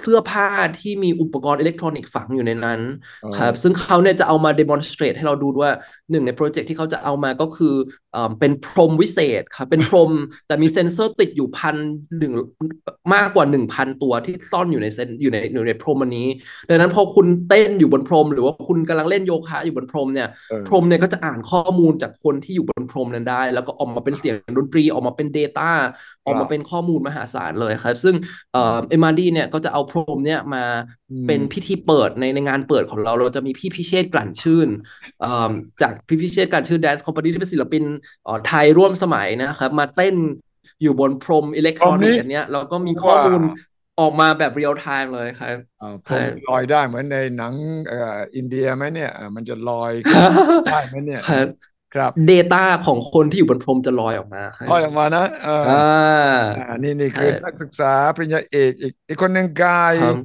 เสื้อผ้าที่มีอุปกรณ์อิเล็กทรอนิกส์ฝังอยู่ในนั้นอ๋อครับซึ่งเขาเนี่ยจะเอามา demonstrate ให้เราดูว่าหนึ่งใน project ที่เขาจะเอามาก็คือเอ่อเป็นพรมวิเศษครับเป็นพรมแต่มีเซ็นเซอร์ติดอยู่พันหนึ่งมากกว่าหนึ่งพันตัวที่ซ่อนอยู่ในเซนอยู่ในอยู่ในพรมอันนี้ ดังนั้นพอคุณเต้นอยู่บนพรม หรือว่าคุณกำลังเล่นโยคะอยู่บนพรมเนี่ยเออพรมเนี่ยก็จะอ่านข้อมูลจากคนที่อยู่บนพรมนั้นได้ แล้วก็ออกมาเป็นเสียงดนตรีออกมาเป็น Data ออกมาเป็นข้อมูลมหาศาลเลยครับ ซึ่งเอ่อ Irmandy เนี่ยก็จะเอาพรมเนี่ยมาเป็นพิธีเปิดในในงานเปิดของเราเราจะมีพี่พิเชษกลั่นชื่นจากพี่พิเชษกลั่นชื่น Dance Company ที่เป็นศิลปินไทยร่วมสมัยนะครับมาเต้นอยู่บนพรมอิเล็กทรอนิกส์อันเนี้ยแล้วก็มีข้อมูลออกมาแบบ real time เลยครับอ่าพรมลอยได้เหมือนในหนังอินเดียไหมเนี่ย มันจะลอยได้ไหมเนี่ย ครับครับ Data ของคนที่อยู่บนพรมจะลอยออกมาครับลอยออกมานะเอออ่าอ่านี่นี่คือใช่นักศึกษาปริญญาเอกอีกอีกคนหนึ่ง Guy ครับ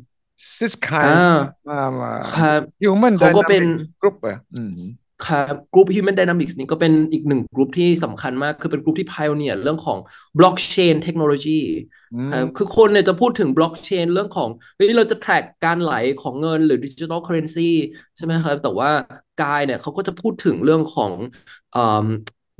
Zyskind อ่ามามาครับ Human เขาก็เป็น Dynamics Group อะอืม ครับกลุ่ม Human Dynamics นี่ก็เป็นอีกหนึ่งกลุ่มที่สำคัญมาก คือเป็นกลุ่มที่ pioneer เรื่องของ blockchain technology อืมครับคือคนเนี่ยจะพูดถึง blockchain เรื่องของเฮ้ยเราจะ track การไหลของเงินหรือ digital currency ใช่ไหมครับ แต่ว่ากายเนี่ยเขาก็จะพูดถึงเรื่องของเอ่อ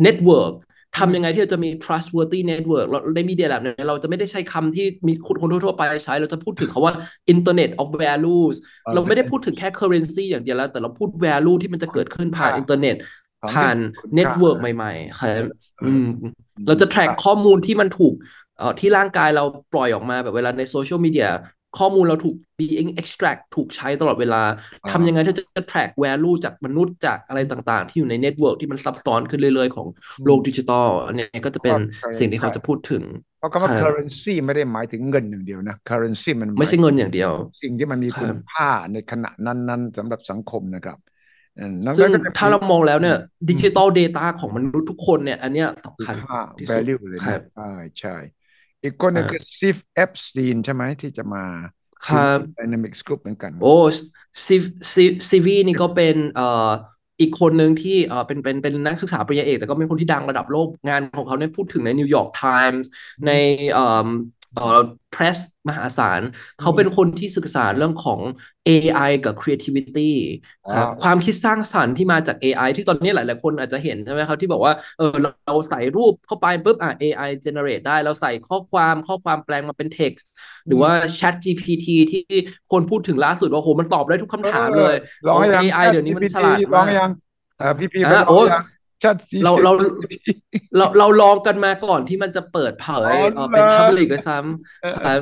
network ทำยังไงที่เราจะมี trustworthy network เราใน media lab เนี่ยเราจะไม่ได้ใช้คำที่มีคนคนทั่วๆไปใช้ เราจะพูดถึงคาว่า internet of values อ่าเราไม่ได้พูดถึงแค่ currency อย่างเดียวแล้ว แต่เราพูด value ที่มันจะเกิดขึ้นผ่านค่ะอินเทอร์เน็ตของผ่านที่คุณค่า network ใหม่ๆครับเอออือืมเราจะ track ข้อมูลที่มันถูกเอ่อที่ร่างกายเราปล่อยออกมาแบบเวลาใน social media ข้อมูลเราถูก being extract ถูกใช้ตลอดเวลาอ่าทำยังไงที่จะ track value จากมนุษย์จากอะไรต่างๆ ที่อยู่ใน network ที่มันซับซ้อนขึ้นเรื่อยๆ ของโลกดิจิตอลอันนี้ก็จะเป็นครับสิ่งที่เขาจะพูดถึงเพราะคำว่าครับ currency ไม่ได้หมายถึงเงินอย่างเดียวนะ currency มันหายไม่ใช่เงินอย่างเดียว สิ่งที่มันมีครับคุณค่าในขณะนั้นๆสำหรับสังคมนะครับอืมนอกซึ่งนั้นก็จะถ้าเรามองแล้วเนี่ยดิจิตอล data ของมนุษย์ทุกคนเนี่ย อันเนี้ยสำคุณคัญค่าที่สุด value เลยครันะบใช่ใช่ อีกคนหนึงครับคือซีฟเอฟสตีนใช่ไหมที่จะมาครับไดนามิกส์กรุ๊ปเหมือนกัน โอ้ซีซีซีวีนี่ก็เป็นเอ่ออีกคนหนึ่งที่เอ่อเป็นเป็นเป็นนักศึกษาปริญญาเอก แต่ก็เป็นคนที่ดังระดับโลกงานของเขาเนี่ยพูดถึงในนิวยอร์กไทมส์ในเอ่อ เอ่อ press มหาศาล เขาเป็นคนที่ศึกษาเรื่องของ AI กับ creativity ครับว้าวความคิดสร้างสรรค์ที่มาจาก AI ที่ตอนนี้หลาย ๆ คนอาจจะเห็นใช่ไหมครับที่บอกว่าเออเราเราใส่รูปเข้าไปปุ๊บอะ AI generate ได้ เราใส่ข้อความข้อความแปลงมาเป็น text หรือว่า Chat GPT ที่คนพูดถึงล่าสุดว่าโหมันตอบได้ทุกคำถามเลยลองให้ยัง AI เดี๋ยวนี้มันฉลาดลองมากให้ยังเอ่อพี่พีอ่าไปลองโอ้ยัง ชัดเราเราเราเราลองกันมาก่อนที่มันจะเปิดเผยอ๋อเอ่อเป็นเหรอ public ด้วยซ้เออำครับ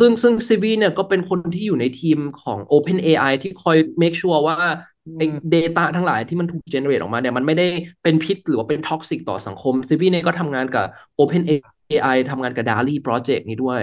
ซึ่งซึ่งซีวีเนี่ยก็เป็นคนที่อยู่ในทีมของ OpenAI ที่คอย make sure ว่าไอ้ data ทั้งหลายที่มันถูก generate ออกมาเนี่ยมันไม่ได้เป็นพิษหรือว่าเป็น toxic ต่อสังคมซีวีเนี่ยก็ทำงานกับ OpenAI ทำงานกับ DALL-E project นี้ด้วย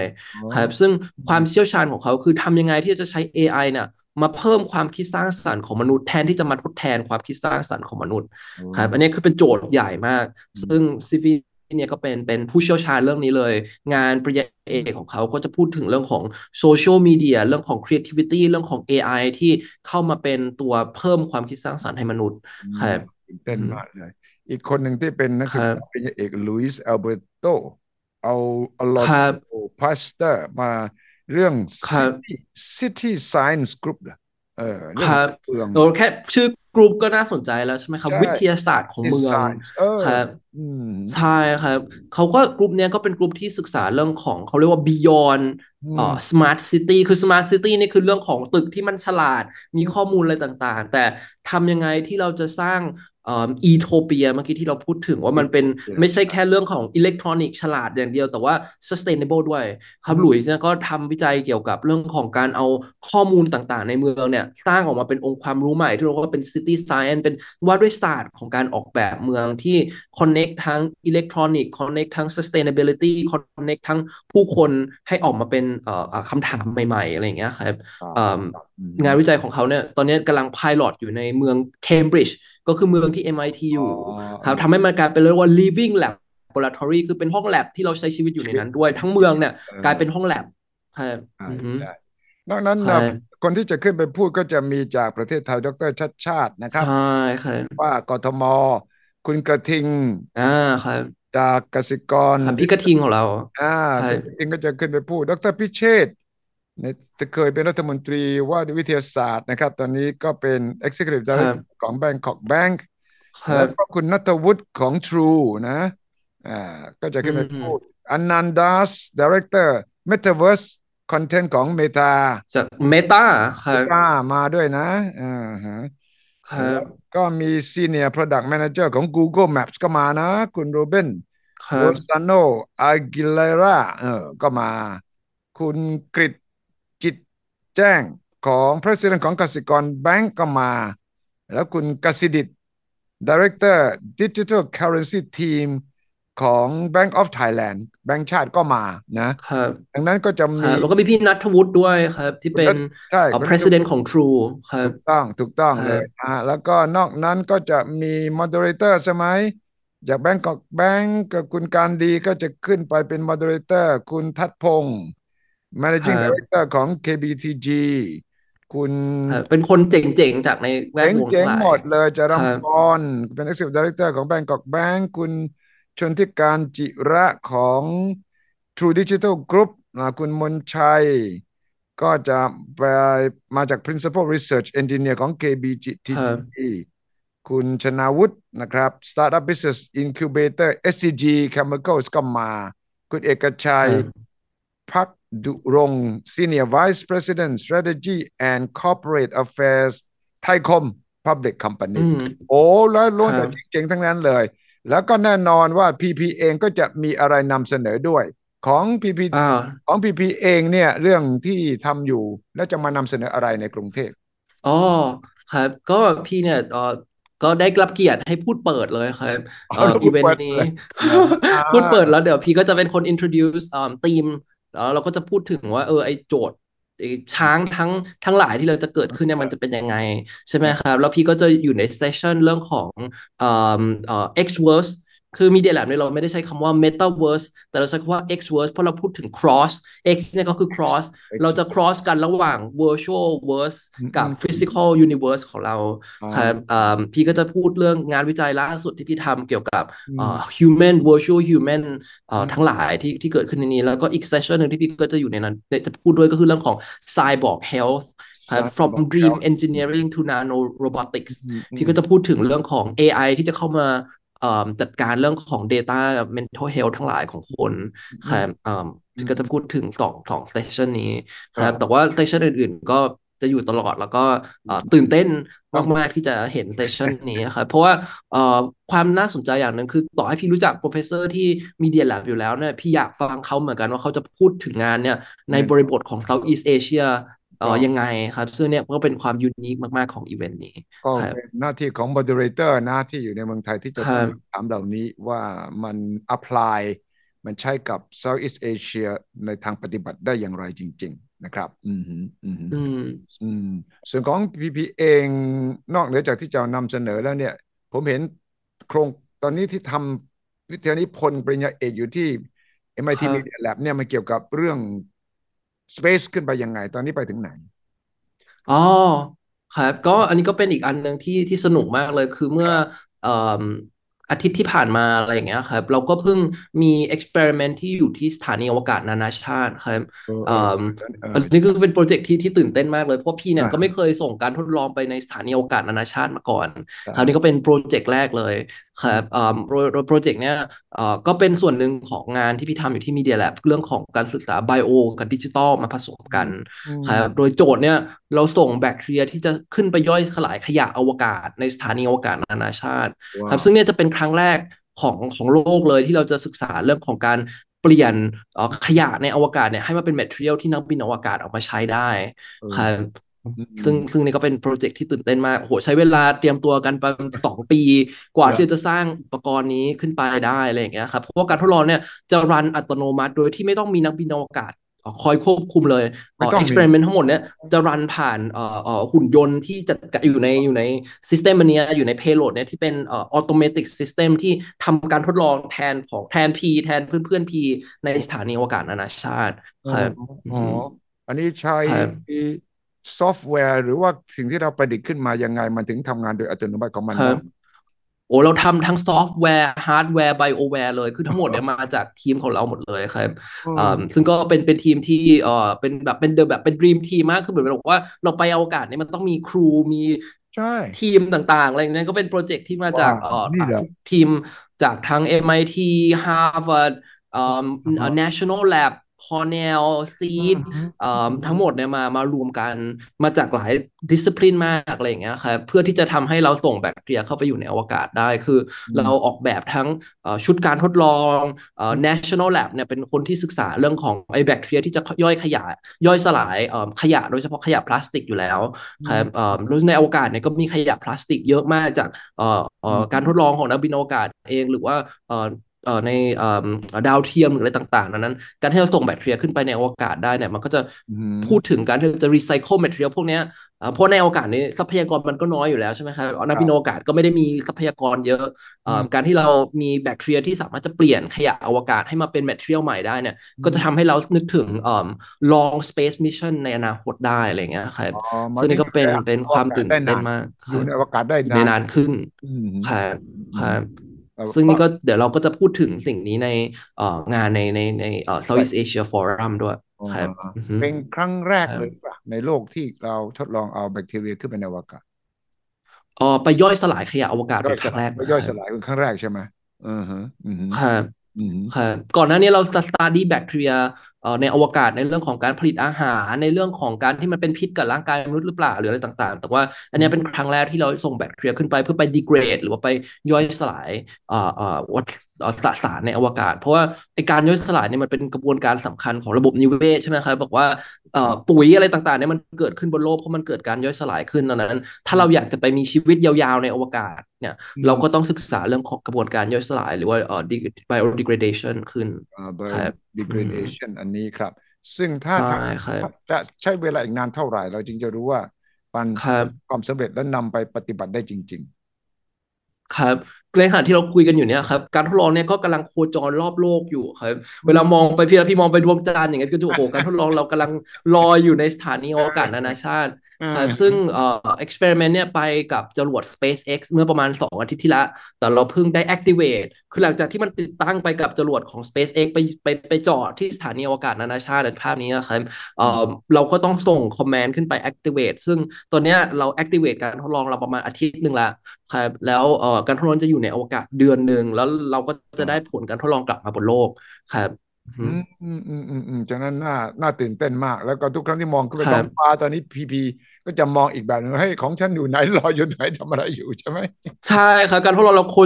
ครับซึ่งความเชี่ยวชาญของเขาคือทำยังไงที่จะใช้ AI เนี่ย มาเพิ่มความคิดสร้างสรรค์ของมนุษย์แทนที่จะมาทดแทนความคิดสร้างสรรค์ของมนุษย์ครับอันนี้คือเป็นโจทย์ใหญ่มาก ซึ่ง Ziv เนี่ยก็เป็นเป็นผู้เชี่ยวชาญเรื่องนี้เลย งานปริญญาเอกของเขาก็จะพูดถึงเรื่องของ social media เรื่องของ creativity เรื่องของ AI ที่เข้ามาเป็นตัวเพิ่มความคิดสร้างสรรค์ให้มนุษย์ครับตื่นเต้นมากเลยอีกคนหนึ่งที่เป็นนักศึกษาปริญญาเอก Luis Alberto Alonso ครับ Pastor มา เรื่องครับ City City Science Group เหรอเออเรื่อคงรับเมืองโอ้แค่ชื่อกลุ่มก็น่าสนใจแล้วใช่ไหมครับใช่วิทยาศาสตร์ของเมือง Science เออครับอืมใช่ครับเขาก็กลุ่มเนี้ยก็เป็นกลุ่มที่ศึกษาเรื่องของเขาเรียกว่า beyond เอ่อ smart city คือ smart city นี่คือเรื่องของตึกที่มันฉลาดมีข้อมูลอะไรต่างๆ แต่ทำยังไงที่เราจะสร้างเอ่ออีโทเปียเมื่อกี้ที่เราพูดถึงว่ามันเป็น Utopia ไม่ใช่แค่เรื่องของอิเล็กทรอนิกส์ฉลาดอย่างเดียว แต่ว่า sustainable ด้วยครับหลุยส์เนี่ยก็ทำวิจัยเกี่ยวกับเรื่องของการเอาข้อมูลต่างๆ ในเมืองเนี่ยสร้างออกมาเป็นองค์ความรู้ใหม่ ที่เราเรียกว่าเป็น city science เป็นว่าด้วยศาสตร์ของการออกแบบเมืองที่ connect ทั้งอิเล็กทรอนิกส์ connect ทั้ง sustainability connect ทั้งผู้คนให้ออกมาเป็นเอ่อเอ่อคำถามใหม่ ๆ อะไรอย่างเงี้ยครับเอ่อ งานวิจัยของเขาเนี่ยตอนนี้กำลังพายลอตอยู่ในเมืองเคมบริดจ์ก็คือเมืองที่ MIT อยู่อ๋อครับทำให้มันกลายเป็นเรียกว่า living laboratory คือเป็นห้องแลบที่เราใช้ชีวิตอยู่ในนั้นด้วย ทั้งเมืองเนี่ยเออกลายเป็นห้องแลบครับอ่าอือฮึได้นอกนั้นครันะบคนที่จะขึ้นไปพูดก็จะมีจากประเทศไทยดรชัดชาตินะครับใช่ครับว่ากทม คุณกระทิงอ่าครับจากกสิกรครับพี่กระทิงของเราอ่าใช่คุณกระทิงก็จะขึ้นไปพูด ดรพิเชษฐ์ เนี่ยเคยเป็นรัฐมนตรีว่าด้วยวิทยาศาสตร์นะครับ ตอนนี้ก็เป็น Executive ครับ Director ของ Bangkok Bank ครัแล้วบก็คุณนัทวุฒิของ True นะอ่าก็จะขึ้นไปอืมพูดอนันดัส Director Metaverse Content ของ Meta จากเมตาครับกล้ามาด้วยนะอ่าฮะครัแล้บวก็มี Senior Product Manager ของ Google Maps ก็มานะ คุณโรเบนครัโรบซานโนอากิเลราเออก็มา คุณกริตจิต แจ้งของ President ของกสิกรแบงก์ก็มา แล้วคุณกสิดิต Director Digital Currency Team ของ Bank of Thailand แบงก์ชาติก็มานะครับดังนั้นก็จะคมีรับแล้วก็มีพี่นัทวุฒิด้วยครับ ที่เป็นใช่เอ่อคุณ president ของ True ครับถูกต้องถูกต้องครับเลยอ่าแล้วก็นอกนั้นก็จะมี moderator ใช่ไหมจากแบงก์กอกแบงก์กับคุณการดีก็จะขึ้นไปเป็น moderator คุณทัดพงศ์ managing ครับ director ของ KBTG คุณครับเป็นคนเจ๋งๆ จากในแวดวงเจ๋ทั้งงหลาๆหมยดเลยจะครับรำพรเป็น executive director ของ Bangkok Bank คุณชนทิการจิระของ True Digital Group นะคุณมนชัย ก็จะไปมาจาก Principal Research Engineer ของ KBTG ครับคุณชนาวุฒินะครับ Startup Business Incubator SCG Chemicals ก็มา คุณเอกชัยครับพัก ดุรงค์ Senior Vice President Strategy and Corporate Affairs ไทยคม Public Company อืมโอ้แล้วล้วนครัแต่บเจ๋งๆทั้งนั้นเลย แล้วก็แน่นอนว่า PP เองก็จะมีอะไรนำเสนอด้วยของ PP อ่าของ PP เองเนี่ยเรื่องที่ทำอยู่แล้วจะมานำเสนออะไรในกรุงเทพอ๋อครับ ก็พี่เนี่ยเอ่อก็ได้รับเกียรติให้พูดเปิดเลยครับอ๋อเอ่อแล้วพูอีดเวนเปิดต์นี้เลยอ่าพูดเปิดแล้วเดี๋ยวพี่ก็จะเป็นคน introduce อ่าทีม แล้วเราก็จะพูดถึงว่าเออไอโจทย์ไอช้างทั้งทั้งหลายที่เราจะเกิดขึ้นเนี่ยมันจะเป็นยังไง ใช่ไหมครับ แล้วพี่ก็จะอยู่ในเซสชันเรื่องของเอ่อเอ่อ X verse คือ Media Lab เนี่ยเราไม่ได้ใช้คำว่า Metaverse แต่เราใช้คำว่า Xverse เพราะเราพูดถึง cross X เนี่ยก็คือ cross เราจะ cross กันระหว่าง virtual verse กับ physical universe ของเราครับพี่ก็จะพูดเรื่องงานวิจัยล่าสุดที่พี่ทำเกี่ยวกับ human virtual human ทั้งหลายที่ที่เกิดขึ้นในนี้ แล้วก็อีก session หนึ่งที่พี่ก็จะอยู่ในนั้น จะพูดด้วยก็คือเรื่องของ cyborg health from dream engineering to nano robotics พี่ก็จะพูดถึงเรื่องของ AI ที่จะเข้ามา จัดการเรื่องของ Data Mental Health ทั้งหลายของคนครับพี่ก็จะพูดถึงสองสองเซสชันนี้ครับแต่ว่าเซสชันอื่น ๆ ก็จะอยู่ตลอดแล้วก็ตื่นเต้นมาก ๆ ที่จะเห็น session นี้ครับเพราะว่าความน่าสนใจอย่างหนึ่งคือต่อให้พี่รู้จัก professor ที่ Media Lab อยู่แล้วเนี่ยพี่อยากฟังเขาเหมือนกันว่าเขาจะพูดถึงงานเนี่ยในบริบทของ Southeast Asia อ๋อยังไงครับ ซึ่งเนี่ยก็เป็นความ unique มากๆของอีเวนต์นี้ ก็เป็นหน้าที่ของ moderator นะที่อยู่ในเมืองไทยที่จะถามเหล่านี้ว่ามัน apply มันใช้กับ Southeast Asia ในทางปฏิบัติได้อย่างไรจริง ๆ นะครับ อืมอืมอืมส่วนของพีพีเองนอกเหนือจากที่จะนำเสนอแล้วเนี่ย ผมเห็นโครงตอนนี้ที่ทำวิทยานิพนธ์ปริญญาเอกอยู่ที่ MIT Media Lab เนี่ยมันเกี่ยวกับเรื่อง Space ขึ้นไปยังไง ตอนนี้ไปถึงไหนอ๋อครับก็อันนี้ก็เป็นอีกอันหนึ่งที่ที่สนุกมากเลยคือเมื่อ อาทิตย์ที่ผ่านมาอะไรอย่างเงี้ยครับ เราก็เพิ่งมี experiment ที่อยู่ที่สถานีอวกาศนานาชาติครับอันนี้ก็เป็นโปรเจกต์ที่ที่ตื่นเต้นมากเลย เพราะพี่เนี่ยก็ไม่เคยส่งการทดลองไปในสถานีอวกาศนานาชาติมาก่อน คราวนี้ก็เป็นโปรเจกต์แรกเลยครับโปรเจกต์เนี้ยก็เป็นส่วนหนึ่งของงานที่พี่ทำอยู่ที่ Media Lab เรื่องของการศึกษา bio กับดิจิตอลมาผสมกันครับโดยโจทย์เนี้ยเราส่งแบคทีเรียที่จะขึ้นไปย่อยสลายขยะอวกาศในสถานีอวกาศนานาชาติ ครับซึ่งเนี่ยจะเป็นครั้งแรกของของโลกเลยที่เราจะศึกษาเรื่องของการเปลี่ยนขยะในอวกาศเนี่ยให้มาเป็น material ที่นักบินอวกาศออกมาใช้ได้ครับซึ่งซึ่งนี่ก็เป็นโปรเจกต์ที่ตื่นเต้นมากโหใช้เวลาเตรียมตัวกันประมาณสองปี กว่าที่จะสร้างอุปกรณ์นี้ขึ้นไปได้อะไรอย่างเงี้ยครับเพราะว่าการทดลองเนี่ยจะ run อัตโนมัติโดยที่ไม่ต้องมีนักบินอวกาศ คอยควบคุมเลย experiment ทั้งหมดเนี้ยจะ run ผ่านเอ่อหุ่นยนต์ที่จะอยู่ในอยู่ใน system อันนี้อยู่ใน payload เนี่ยที่เป็นเอ่อ automatic system ที่ทำการทดลองแทนของแทนพี่แทนเพื่อนเพื่อนพี่ในสถานีอวกาศนานาชาติครับอ๋ออันนี้ใช้ซอฟต์แวร์หรือว่าสิ่งที่เราประดิษฐ์ขึ้นมายังไงมันถึงทำงานโดยอัตโนมัติของมัน โอ้เราทำทั้ง software hardware bioware เลย คือทั้งหมดเนี่ยมาจากทีมของเราหมดเลยครับอ่าซึ่งก็เป็นเป็นทีมที่เอ่อเป็นแบบเป็น dream แบบเป็น dream team มากคือเหมือนบอกว่าเราไปอวกาศเนี่ยมันต้องมี crew มีทีมต่างๆ อะไรนี้ก็เป็นโปรเจกต์ที่มาจากเอ่อทีมจากทั้ง MIT Harvard เอ่อ National Lab Cornell Seed ทั้งหมดเนี่ยมามารวมกันมาจากหลาย discipline มากอะไรอย่างเงี้ยครับเพื่อที่จะทำให้เราส่งแบคทีเรียเข้าไปอยู่ในอวกาศได้คือ เราออกแบบทั้งชุดการทดลอง national lab เนี่ยเป็นคนที่ศึกษาเรื่องของไอแบคทีเรียที่จะย่อยขยะย่อยสลายขยะโดยเฉพาะขยะพลาสติกอยู่แล้วครับในอวกาศเนี่ยก็มีขยะพลาสติกเยอะมากจากการทดลองของนักบินอวกาศเองหรือว่า ในดาวเทียมหรืออะไรต่างๆ นั้น การที่เราส่งแบคทีเรียขึ้นไปในอวกาศได้เนี่ยมันก็จะพูดถึงการที่จะ recycle material พวกนี้เพราะในอวกาศนี้ทรัพยากรมันก็น้อยอยู่แล้วใช่ไหมครับนักบินอวกาศก็ไม่ได้มีทรัพยากรเยอะการที่เรามีแบคทีเรียที่สามารถจะเปลี่ยนขยะอวกาศให้มาเป็นแมทเทียลใหม่ได้เนี่ยก็จะทำให้เรานึกถึง long space mission ในอนาคตได้อะไรเงี้ยครับซึ่งนี่ก็เป็นเป็นความตื่นเต้นมากอยู่ในอวกาศได้นานขึ้นครับครับ ซึ่งนี่ก็เดี๋ยวเราก็จะพูดถึงสิ่งนี้ในงานในในใน Southeast Asia Forum ด้วยครับเป็นครั้งแรกเลยป่ะในโลกที่เราทดลองเอาแบคทีเรียขึ้นไปในอวกาศอ๋อไปย่อยสลายขยะอวกาศเป็นครั้งแรกไปย่อยสลายเป็นครั้งแรกใช่ไหมอือฮะครับครับก่อนหน้านี้เราจะ study แบคทีเรีย ในอวกาศในเรื่องของการผลิตอาหารในเรื่องของการที่มันเป็นพิษกับร่างกายมนุษย์หรือเปล่าหรืออะไรต่างๆ แต่ว่าอันนี้เป็นครั้งแรกที่เราส่งแบคทีเรียขึ้นไปเพื่อไปดีเกรด หรือว่าไปย่อยสลายวัตสสารในอวกาศ เพราะว่าไอการย่อยสลายเนี่ยมันเป็นกระบวนการสำคัญของระบบนิเวศใช่ไหมครับบอกว่าปุ๋ยอะไรต่างๆเนี่ยมันเกิดขึ้นบนโลกเพราะมันเกิดการย่อยสลายขึ้นดังนั้น ถ้าเราอยากจะไปมีชีวิตยาวๆในอวกาศเนี่ยเราก็ต้องศึกษาเรื่องของกระบวนการย่อยสลาย หรือว่า biodegradation ขึ้น biodegradation อันนี้ครับ ซึ่งถ้าจะใช้เวลาอีกนานเท่าไหร่ เราจึงจะรู้ว่ามันความสำเร็จและนำไปปฏิบัติได้จริง ๆ ครับ ในขณะที่เราคุยกันอยู่เนี่ยครับการทดลองเนี่ยก็กำลังโคจรรอบโลกอยู่ครับเวลามองไปพี่พี่มองไปดวงจันทร์อย่างเงี้ยก็จะโอ้โหการทดลองเรากำลังลอยอยู่ในสถานีอวกาศนานาชาติครับซึ่งเอ่อ experiment เนี่ยไปกับจรวด SpaceX เมื่อประมาณ 2 อาทิตย์ที่แล้วแต่เราเพิ่งได้ activate คือหลังจากที่มันติดตั้งไปกับจรวดของ SpaceX ไปไปไปจอดที่สถานีอวกาศนานาชาติในภาพนี้นะครับเอ่อเราก็ต้องส่ง command ขึ้นไป activate ซึ่งตัวเนี้ยเรา activate การทดลองเราประมาณอาทิตย์หนึ่งละครับแล้วเอ่อการทดลองจะอยู่ในอวกาศเดือนหนึ่งแล้วเราก็จะได้ผลการทดลองกลับมาบนโลกครับอืมอืมอืมอืมอืมฉะนั้นน่าน่าตื่นเต้นมาก แล้วก็ทุกครั้งที่มองขึ้นไปท้องฟ้าตอนนี้พีพีก็จะมองอีกแบบนึงเฮ้ยของฉันอยู่ไหนรออยู่ไหนทำอะไรอยู่ใช่ไหมใช่ครับการทดลองเราโค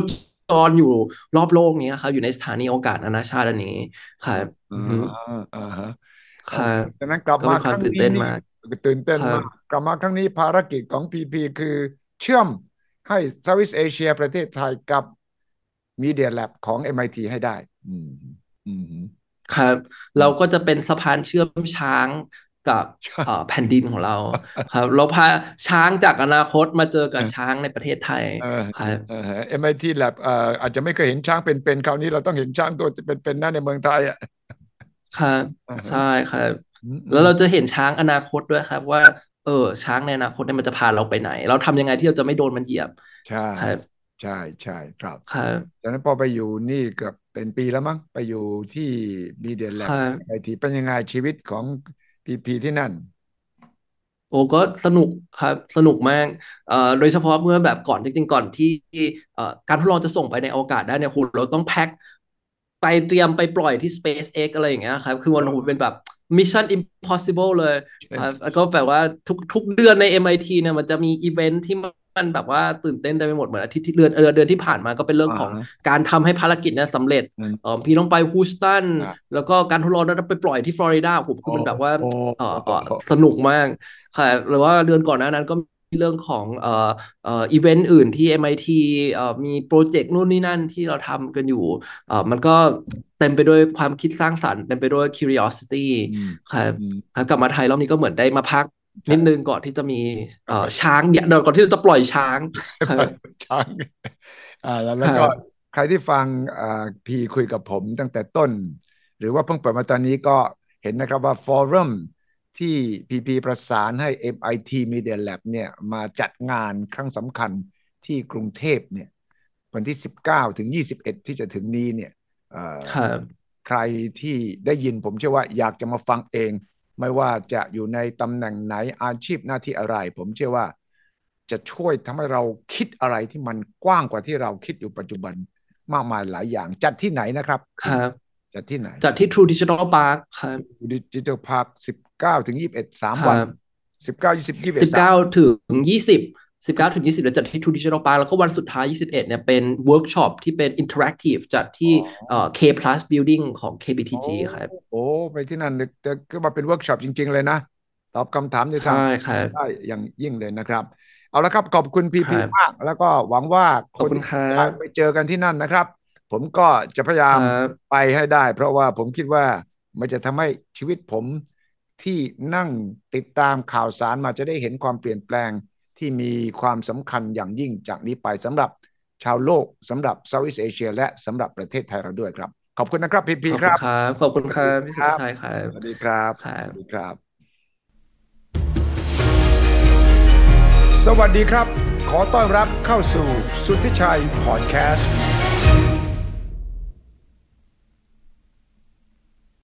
จรอยู่รอบโลกนี้ครับอยู่ในสถานีอวกาศนานาชาติอันนี้ครับอ่าอ่าฮะครับฉะนั้นกลับมาครั้งนี้ตื่นเต้นมากตื่นเต้นมากกลับมาครั้งนี้ภารกิจของพีพีคือเชื่อม ให้เซาท์อีสเอเชียประเทศไทยกับมีเดียแลบของ MIT ให้ได้ อืมอืมครับ เราก็จะเป็นสะพานเชื่อมช้างกับแผ่นดินของเรา ครับ เราพาช้างจากอนาคตมาเจอกับช้างในประเทศไทยครับเอ็มไอทีแลบอาจจะไม่เคยเห็นช้างเป็นๆคราวนี้เราต้องเห็นช้างตัวเป็นๆนั่นในเมืองไทยอะครับใช่ครับ แล้วเราจะเห็นช้างอนาคตด้วยครับว่า เออช้างในอนาคตเนี่ยมันจะพาเราไปไหน เราทำยังไงที่เราจะไม่โดนมันเหยียบ ใช่ครับใช่ใช่ครับครับจากนั้นพอไปอยู่นี่เกือบเป็นปีแล้วมั้งไปอยู่ที่บีเดียนแลบไอทีเป็นยังไงชีวิตของพีพีที่นั่น โอ้ก็สนุกครับ สนุกมากเอ่อโดยเฉพาะเมื่อแบบก่อนจริงๆก่อนที่เอ่อการทดลองจะส่งไปในอวกาศได้เนี่ยคุณเราต้องแพ็คไปเตรียมไปปล่อยที่ SpaceX อะไรอย่างเงี้ยครับ คือมันเป็นแบบ Mission Impossible เลยครับแล้วก็แบบว่าทุกทุกเดือนใน MIT เนี่ยมันจะมีอีเวนท์ที่มันแบบว่าตื่นเต้นได้ไปหมดเหมือนอาทิตย์ที่เดือนเออเดือนที่ผ่านมาก็เป็นเรื่องของการทำให้ภารกิจเนี่ยสำเร็จเออพี่ต้องไปฮูสตันแล้วก็การทดลองนั้นไปปล่อยที่ฟลอริดาผมคือมันแบบว่าเออสนุกมากค่ะหรือว่าเดือนก่อนหน้านั้นก็ เรื่องของเอ่อเอ่ออีเวนต์อื่นที่ MIT เอ่อมีโปรเจกต์นู่นนี่นั่นที่เราทำกันอยู่เอ่อมันก็เต็มไปด้วยความคิดสร้างสรรค์เต็มไปด้วย curiosity ครับกลับมาไทยรอบนี้ก็เหมือนได้มาพักนิดนึงก่อนที่จะมีเอ่อช้างเนี่ยเดี๋ยวก่อนที่จะปล่อยช้างช้างอ่าแล้วก็ใครที่ฟังอ่าพีคุยกับผมตั้งแต่ต้น หรือว่าเพิ่งเปิดมาตอนนี้ก็เห็นนะครับว่าฟอรัม ที่พีพีประสานให้ MIT Media Lab เนี่ยมาจัดงานครั้งสำคัญที่กรุงเทพเนี่ยวันที่ 19 ถึง 21 ที่จะถึงนี้เนี่ยใครที่ได้ยินผมเชื่อว่าอยากจะมาฟังเอง ไม่ว่าจะอยู่ในตำแหน่งไหนอาชีพหน้าที่อะไร ผมเชื่อว่าจะช่วยทำให้เราคิดอะไรที่มันกว้างกว่าที่เราคิดอยู่ปัจจุบันมากมายหลายอย่างจัดที่ไหนนะครับ ครับ จัดที่ไหน จัดที่ True Digital Park ครับ True Digital Park สิบ เก้าถึงยี่สิบเอ็ดสามวันสิบเก้ายี่สิบยี่สิบสิบเก้าถึงยี่สิบสิบเก้าถึงยี่สิบแล้วจัดที่ True Digital Park แล้วก็วันสุดท้ายยี่สิบเอ็ดเนี่ยเป็นเวิร์กช็อปที่เป็น interactive จัดที่เอ่อ K Plus Building ของ KBTG ครับโอ้ไปที่นั่นจะก็มาเป็นเวิร์กช็อปจริง ๆ เลยนะ ตอบคำถามได้ใช่ครับได้อย่างยิ่งเลยนะครับ เอาละครับขอบคุณพี่พีมาก แล้วก็หวังว่าคนไปเจอกันที่นั่นนะครับ ผมก็จะพยายามไปให้ได้ เพราะว่าผมคิดว่ามันจะทำให้ชีวิตผม ที่นั่งติดตามข่าวสารมาจะได้เห็นความเปลี่ยนแปลงที่มีความสำคัญอย่างยิ่งจากนี้ไปสำหรับชาวโลกสำหรับเซาท์อีสเอเชียและสำหรับประเทศไทยเราด้วยครับ ขอบคุณนะครับพี่พีครับขอบคุณครับพี่สุชัยครับสวัสดีครับสวัสดีครับ สวัสดีครับ ขอต้อนรับเข้าสู่สุทธิชัยพอดแคสต์